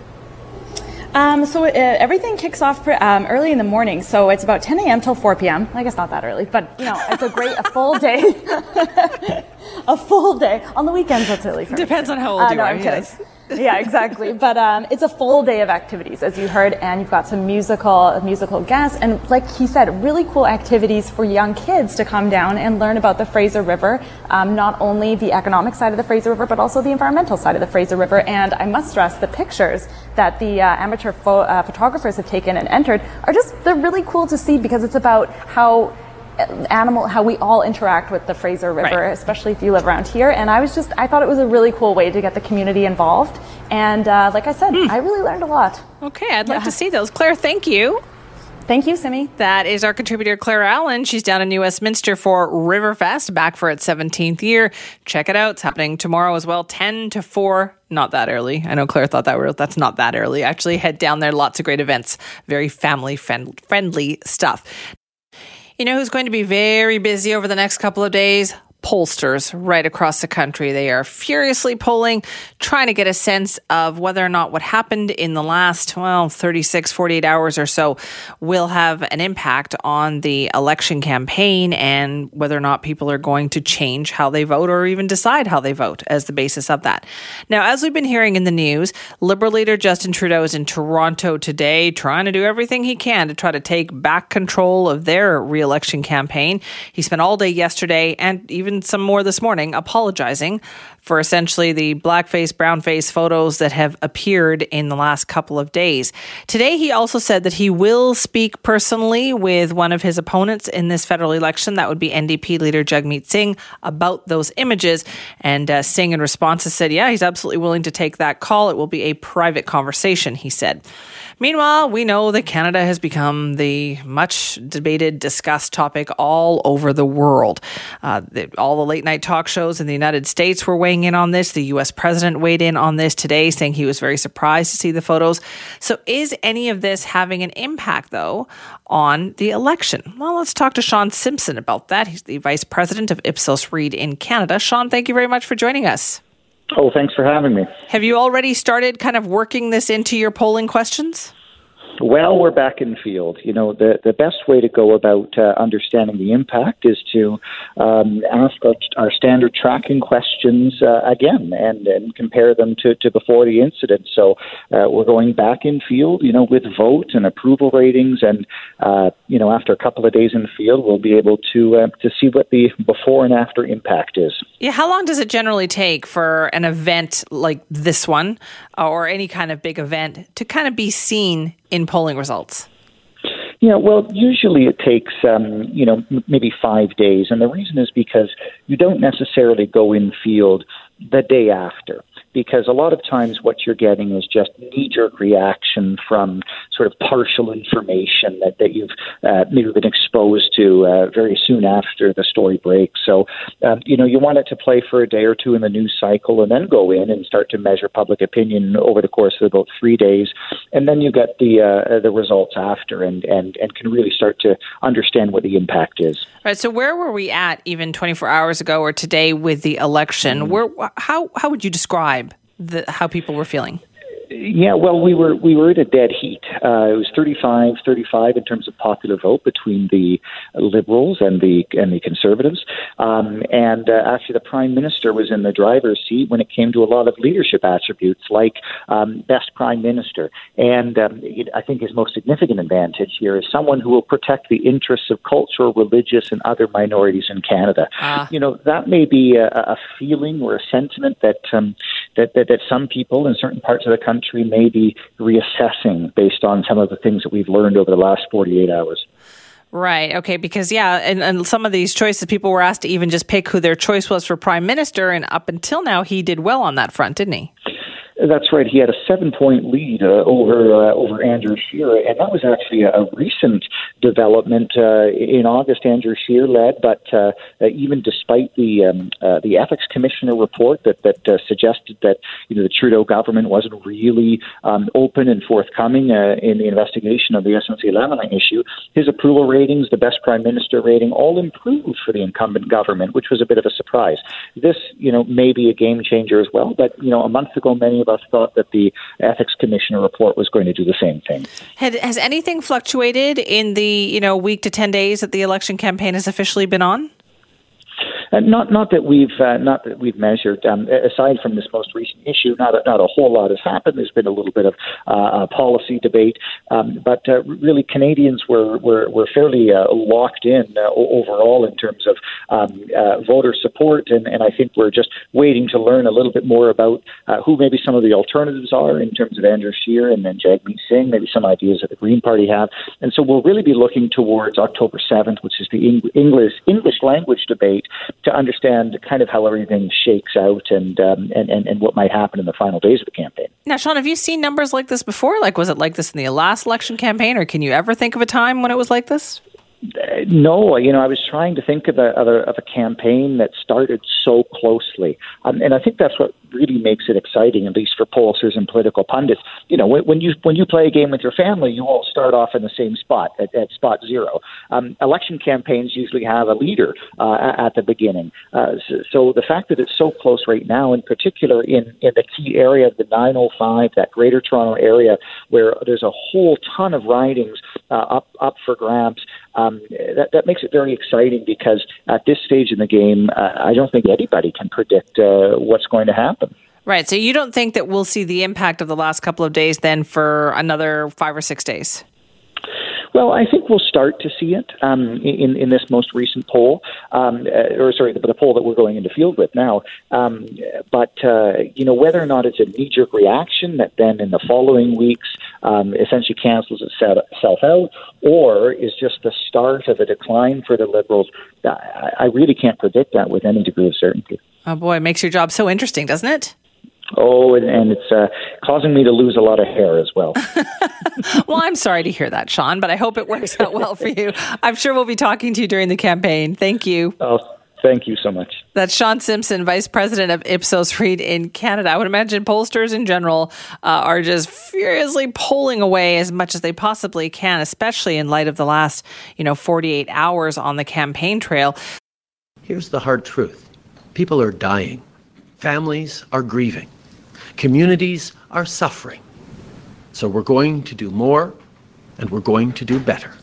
Um, so uh, everything kicks off pre- um, early in the morning. So it's about 10 a.m. till 4 p.m. I guess not that early, but you know, it's a great, a full day. *laughs* a full day. On the weekends, that's really for Depends me. on how old uh, you no, are. I'm yes yeah, exactly. But um, it's a full day of activities, as you heard, and you've got some musical musical guests, and like he said, really cool activities for young kids to come down and learn about the Fraser River, um, not only the economic side of the Fraser River, but also the environmental side of the Fraser River. And I must stress, the pictures that the uh, amateur uh, photographers have taken and entered are just they're really cool to see because it's about how animal how we all interact with the Fraser River, right. especially if you live around here. And I was just I thought it was a really cool way to get the community involved. And uh, like I said, mm. I really learned a lot. Okay, I'd yeah. like to see those. Claire, thank you. Thank you, Simi. That is our contributor, Claire Allen. She's down in New Westminster for Riverfest, back for its 17th year. Check it out. It's happening tomorrow as well, 10 to 4. Not that early. I know Claire thought that were, that's not that early. Actually, head down there. Lots of great events. Very family friendly stuff. You know who's going to be very busy over the next couple of days? Pollsters right across the country. They are furiously polling, trying to get a sense of whether or not what happened in the last, well, 36, 48 hours or so will have an impact on the election campaign and whether or not people are going to change how they vote or even decide how they vote as the basis of that. Now, as we've been hearing in the news, Liberal leader Justin Trudeau is in Toronto today trying to do everything he can to try to take back control of their reelection campaign. He spent all day yesterday and even even some more this morning, apologizing for essentially the blackface, brownface photos that have appeared in the last couple of days. Today, he also said that he will speak personally with one of his opponents in this federal election. That would be NDP leader Jagmeet Singh about those images. And uh, Singh, in response, has said, yeah, he's absolutely willing to take that call. It will be a private conversation, he said. Meanwhile, we know that Canada has become the much debated, discussed topic all over the world. Uh, all the late night talk shows in the United States were weighing in on this. The U.S. president weighed in on this today, saying he was very surprised to see the photos. So, is any of this having an impact, though, on the election? Well, let's talk to Sean Simpson about that. He's the vice president of Ipsos Reid in Canada. Sean, thank you very much for joining us. Oh, thanks for having me. Have you already started kind of working this into your polling questions? Well, we're back in field. You know, the, the best way to go about uh, understanding the impact is to um, ask our, our, standard tracking questions uh, again and, and compare them to, to before the incident. So uh, we're going back in field, you know, with vote and approval ratings. And, uh, you know, after a couple of days in the field, we'll be able to, uh, to see what the before and after impact is. Yeah, how long does it generally take for an event like this one or any kind of big event to kind of be seen in polling results? Yeah, well, usually it takes, um, you know, m- maybe five days. And the reason is because you don't necessarily go in field the day after because a lot of times what you're getting is just knee jerk reaction from sort of partial information that, that you've uh, maybe been exposed to uh, very soon after the story breaks. So, um, you know, you want it to play for a day or two in the news cycle and then go in and start to measure public opinion over the course of about three days. And then you get the, uh, the results after and, and, and can really start to understand what the impact is. Right. So where were we at even 24 hours ago or today with the election? Mm. Where, how, how would you describe the, how people were feeling? Yeah, well, we were we were in a dead heat. Uh, it was 35, 35 in terms of popular vote between the Liberals and the and the Conservatives, um, and uh, actually the Prime Minister was in the driver's seat when it came to a lot of leadership attributes like um, best Prime Minister. And um, I think his most significant advantage here is someone who will protect the interests of cultural, religious, and other minorities in Canada. Uh. You know that may be a, a feeling or a sentiment that, um, that that that some people in certain parts of the country may be reassessing based on some of the things that we've learned over the last 48 hours. Right. Okay. Because, yeah, and, and some of these choices, people were asked to even just pick who their choice was for prime minister. And up until now, he did well on that front, didn't he? That's right. He had a seven-point lead uh, over uh, over Andrew Scheer, and that was actually a, recent development. Uh, in August, Andrew Scheer led, but uh, uh, even despite the um, uh, the ethics commissioner report that that suggested that you know the Trudeau government wasn't really um, open and forthcoming in the investigation of the SNC-Lavalin issue, his approval ratings, the best prime minister rating, all improved for the incumbent government, which was a bit of a surprise. This, you know, may be a game changer as well. But you know, a month ago, many of us thought that the ethics commissioner report was going to do the same thing. Had, has anything fluctuated in the you know week to ten days that the election campaign has officially been on? Uh, not not that we've uh, not that we've measured. Um, aside from this most recent issue, not a, not a whole lot has happened. There's been a little bit of uh, policy debate, um, but uh, really Canadians were were, were fairly uh, locked in overall in terms of um, voter support, and, and I think we're just waiting to learn a little bit more about who maybe some of the alternatives are in terms of Andrew Scheer and then Jagmeet Singh, maybe some ideas that the Green Party have, and so we'll really be looking towards October 7th, which is the English English language debate to understand kind of how everything shakes out and, um, and, and, and what might happen in the final days of the campaign. Now, Sean, have you seen numbers like this before? Like, was it like this in the last election campaign, or can you ever think of a time when it was like this? No, you know, I was trying to think of a, of a, of a campaign that started so closely, um, and I think that's what really makes it exciting, at least for pollsters and political pundits. You know, when, when you when you play a game with your family, you all start off in the same spot at, at spot zero. Um, election campaigns usually have a leader uh, at the beginning, uh, so, so the fact that it's so close right now, in particular in in the key area of the 905, that Greater Toronto area, where there's a whole ton of ridings uh, up up for grabs um, that, that makes it very exciting because at this stage in the game, uh, I don't think anybody can predict uh, what's going to happen. Right. So you don't think that we'll see the impact of the last couple of days then for another five or six days? Well, I think we'll start to see it um, in in this most recent poll, um, uh, or sorry, the, the, poll that we're going into field with now. Um, but uh, you know whether or not it's a knee jerk reaction that then in the following weeks um, essentially cancels itself out, or is just the start of a decline for the Liberals. I, I really can't predict that with any degree of certainty. Oh boy, it makes your job so interesting, doesn't it? Oh, and, and it's uh, causing me to lose a lot of hair as well. *laughs* well, I'm sorry to hear that, Sean, but I hope it works out well for you. I'm sure we'll be talking to you during the campaign. Thank you. Oh, thank you so much. That's Sean Simpson, Vice President of Ipsos Reid in Canada. I would imagine pollsters in general uh, are just furiously polling away as much as they possibly can, especially in light of the last, you know, 48 hours on the campaign trail. Here's the hard truth people are dying Families are grieving. Communities are suffering. So we're going to do more and we're going to do better.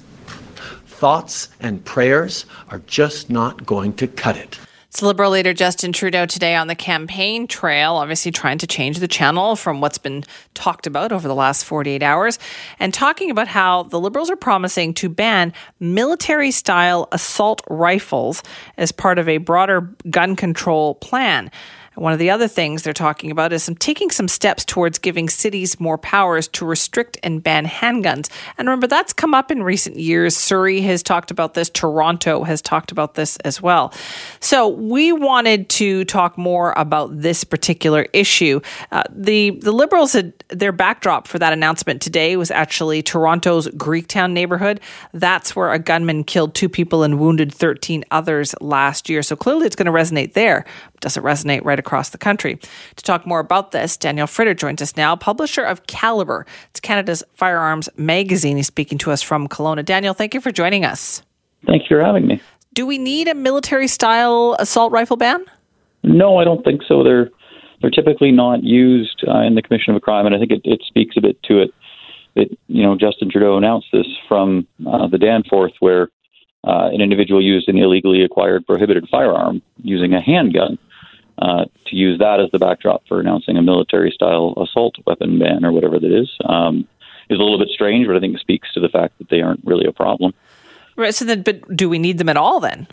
Thoughts and prayers are just not going to cut it. It's Liberal leader Justin Trudeau today on the campaign trail, obviously trying to change the channel from what's been talked about over the last 48 hours, and talking about how the Liberals are promising to ban military style assault rifles as part of a broader gun control plan. One of the other things they're talking about is some taking some steps towards giving cities more powers to restrict and ban handguns. And remember, that's come up in recent years. Surrey has talked about this. Toronto has talked about this as well. So we wanted to talk more about this particular issue. Uh, the the Liberals had their backdrop for that announcement today was actually Toronto's Greektown neighborhood. That's where a gunman killed two people and wounded 13 others last year. So clearly, it's going to resonate there. Does it resonate right across the country? To talk more about this, Daniel Fritter joins us now, publisher of Calibre. It's Canada's firearms magazine. He's speaking to us from Kelowna. Daniel, thank you for joining us. Thank you for having me. Do we need a military style assault rifle ban? No, I don't think so. They're they're typically not used uh, in the commission of a crime, and I think it, it speaks a bit to it. That you know, Justin Trudeau announced this from uh, the Danforth, where uh, an individual used an illegally acquired prohibited firearm using a handgun uh, to use that as the backdrop for announcing a military style assault weapon ban or whatever that is um, is a little bit strange, but I think it speaks to the fact that they aren't really a problem. Right. So then, but do we need them at all then?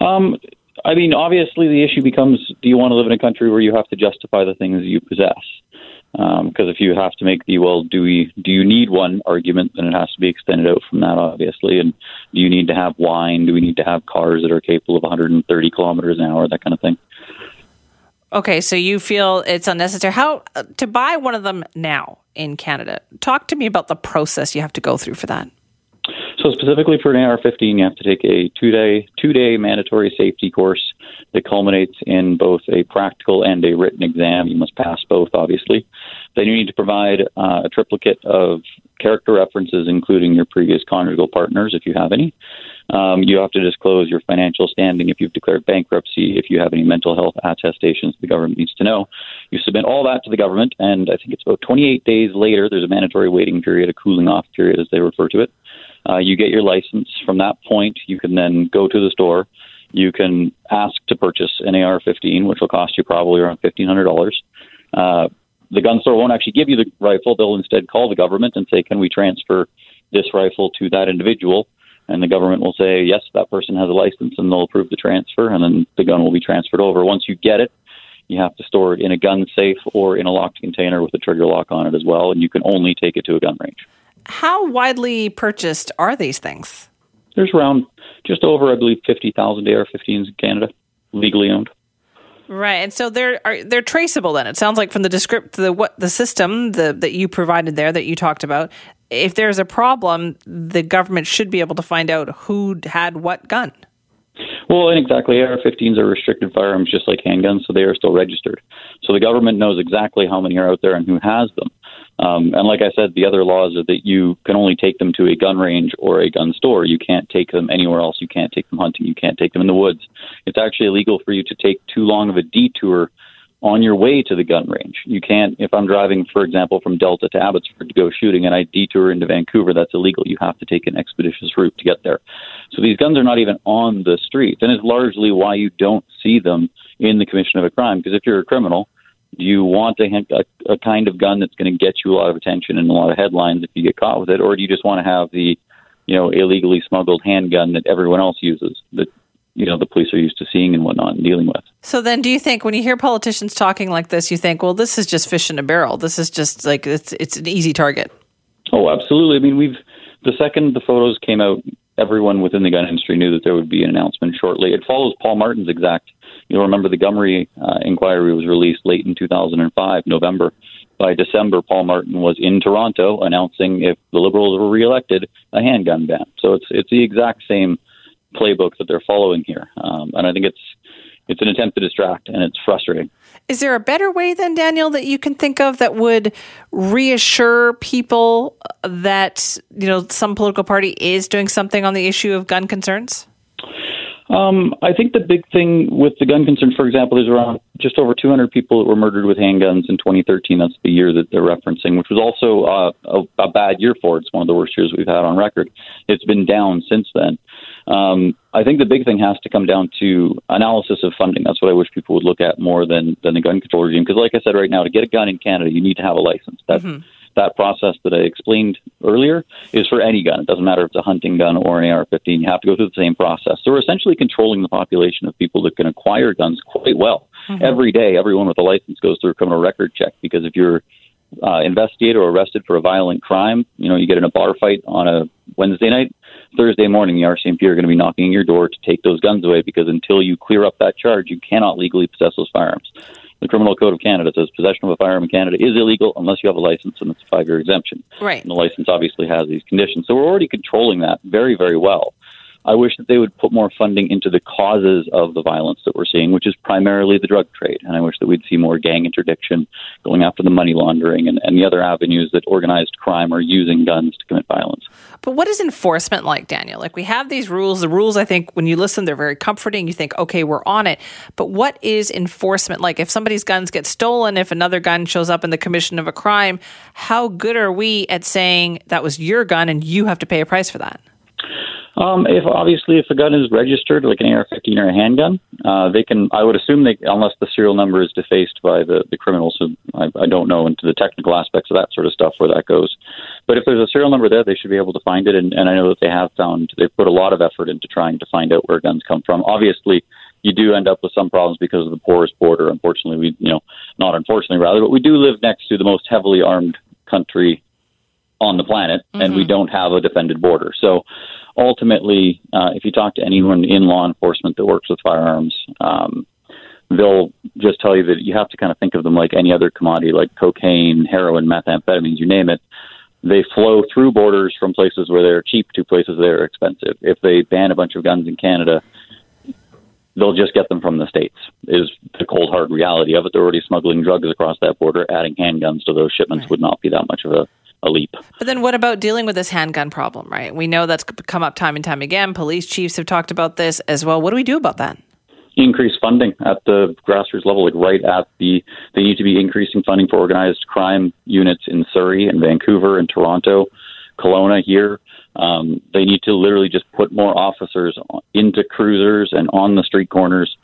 Um, I mean, obviously, the issue becomes: Do you want to live in a country where you have to justify the things you possess? Because um, if you have to make the well, do we do you need one argument, then it has to be extended out from that, obviously. And do you need to have wine? Do we need to have cars that are capable of 130 kilometers an hour? That kind of thing. Okay, so you feel it's unnecessary. How uh, to buy one of them now in Canada? Talk to me about the process you have to go through for that. So specifically for an AR-15, you have to take a two-day two-day mandatory safety course that culminates in both a practical and a written exam. You must pass both, obviously. Then you need to provide uh, a triplicate of character references, including your previous conjugal partners, if you have any. Um, you have to disclose your financial standing if you've declared bankruptcy, if you have any mental health attestations the government needs to know. You submit all that to the government, and I think it's about 28 days later, there's a mandatory waiting period, a cooling off period, as they refer to it. Uh, you get your license. From that point, you can then go to the store. You can ask to purchase an AR 15, which will cost you probably around $1,500. Uh, the gun store won't actually give you the rifle. They'll instead call the government and say, Can we transfer this rifle to that individual? and the government will say yes, that person has a license, and they'll approve the transfer, and then the gun will be transferred over. Once you get it, you have to store it in a gun safe or in a locked container with a trigger lock on it as well, and you can only take it to a gun range. How widely purchased are these things? There's around just over, I believe, fifty thousand AR-15s in Canada, legally owned. Right, and so they're are, they're traceable. Then it sounds like from the descript the what the system the, that you provided there that you talked about. If there's a problem, the government should be able to find out who had what gun. Well, and exactly. AR-15s are restricted firearms, just like handguns, so they are still registered. So the government knows exactly how many are out there and who has them. Um, and like I said, the other laws are that you can only take them to a gun range or a gun store. You can't take them anywhere else. You can't take them hunting. You can't take them in the woods. It's actually illegal for you to take too long of a detour on your way to the gun range. You can't, if I'm driving, for example, from Delta to Abbotsford to go shooting and I detour into Vancouver, that's illegal. You have to take an expeditious route to get there. So these guns are not even on the streets. And it's largely why you don't see them in the commission of a crime. Because if you're a criminal, do you want a, a, a kind of gun that's going to get you a lot of attention and a lot of headlines if you get caught with it, or do you just want to have the, you know, illegally smuggled handgun that everyone else uses that you know the police are used to seeing and whatnot and dealing with. So then, do you think when you hear politicians talking like this, you think, well, this is just fish in a barrel. This is just like it's it's an easy target. Oh, absolutely. I mean, we've the second the photos came out, everyone within the gun industry knew that there would be an announcement shortly. It follows Paul Martin's exact. You'll remember the Gomery uh, inquiry was released late in 2005, November. By December, Paul Martin was in Toronto announcing if the Liberals were reelected, a handgun ban. So it's it's the exact same playbook that they're following here, um, and I think it's it's an attempt to distract, and it's frustrating. Is there a better way than Daniel that you can think of that would reassure people that you know some political party is doing something on the issue of gun concerns? Um, I think the big thing with the gun concern, for example, there's around just over 200 people that were murdered with handguns in 2013. That's the year that they're referencing, which was also uh, a, a bad year for it. It's one of the worst years we've had on record. It's been down since then. Um, I think the big thing has to come down to analysis of funding. That's what I wish people would look at more than than the gun control regime. Because, like I said, right now, to get a gun in Canada, you need to have a license. That's Mm-hmm. That process that I explained earlier is for any gun. It doesn't matter if it's a hunting gun or an AR-15. You have to go through the same process. So we're essentially controlling the population of people that can acquire guns quite well. Every day, everyone with a license goes through a criminal record check because if you're uh, investigated or arrested for a violent crime, you know, you get in a bar fight on a Wednesday night, Thursday morning, the RCMP are going to be knocking on your door to take those guns away because until you clear up that charge, you cannot legally possess those firearms. The Criminal Code of Canada says possession of a firearm in Canada is illegal unless you have a license and it's a five year exemption. Right. And the license obviously has these conditions. So we're already controlling that very, very well. I wish that they would put more funding into the causes of the violence that we're seeing, which is primarily the drug trade. And I wish that we'd see more gang interdiction, going after the money laundering and, and the other avenues that organized crime are using guns to commit violence. But what is enforcement like, Daniel? Like we have these rules. The rules, I think, when you listen, they're very comforting. You think, okay, we're on it. But what is enforcement like? If somebody's guns get stolen, if another gun shows up in the commission of a crime, how good are we at saying that was your gun and you have to pay a price for that? Um, if obviously if a gun is registered, like an AR-15 or a handgun, uh, they can. I would assume they, unless the serial number is defaced by the the criminals. So I, I don't know into the technical aspects of that sort of stuff where that goes. But if there's a serial number there, they should be able to find it. And, and I know that they have found they've put a lot of effort into trying to find out where guns come from. Obviously, you do end up with some problems because of the porous border. Unfortunately, we you know not unfortunately rather, but we do live next to the most heavily armed country on the planet, and we don't have a defended border. So ultimately, uh, if you talk to anyone in law enforcement that works with firearms, um, they'll just tell you that you have to kind of think of them like any other commodity, like cocaine, heroin, methamphetamines, you name it. They flow through borders from places where they're cheap to places that are expensive. If they ban a bunch of guns in Canada, they'll just get them from the states. Is the cold hard reality of it? They're already smuggling drugs across that border. Adding handguns to those shipments would not be that much of a, a leap. But then what about dealing with this handgun problem, right? We know that's come up time and time again. Police chiefs have talked about this as well. What do we do about that? increase funding at the grassroots level, like right at the. They need to be increasing funding for organized crime units in Surrey and Vancouver and Toronto, Kelowna here. Um, they need to literally just put more officers into cruisers and on the street corners.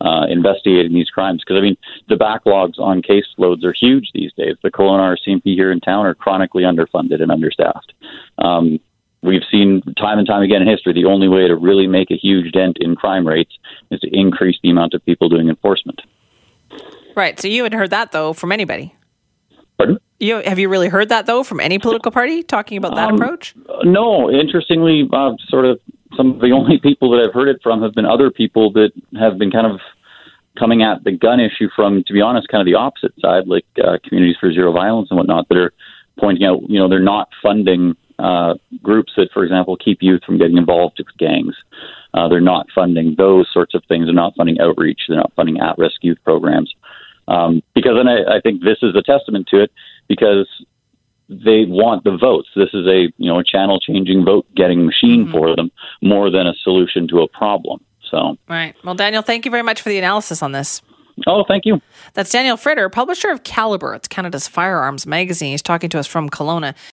Uh, investigating these crimes because I mean the backlogs on caseloads are huge these days. The Kelowna RCMP here in town are chronically underfunded and understaffed. Um, we've seen time and time again in history the only way to really make a huge dent in crime rates is to increase the amount of people doing enforcement. Right. So you haven't heard that though from anybody. Pardon? You have you really heard that though from any political party talking about that Um, approach? No, interestingly, uh, sort of some of the *laughs* only people that I've heard it from have been other people that have been kind of coming at the gun issue from, to be honest, kind of the opposite side, like uh, Communities for Zero Violence and whatnot, that are pointing out, you know, they're not funding uh, groups that, for example, keep youth from getting involved with gangs. Uh, they're not funding those sorts of things. They're not funding outreach. They're not funding at-risk youth programs. Um, because then I, I think this is a testament to it because they want the votes. This is a you know a channel changing vote getting machine for them more than a solution to a problem. So Right. Well, Daniel, thank you very much for the analysis on this. Oh, thank you. That's Daniel Fritter, publisher of Calibre. It's Canada's firearms magazine. He's talking to us from Kelowna.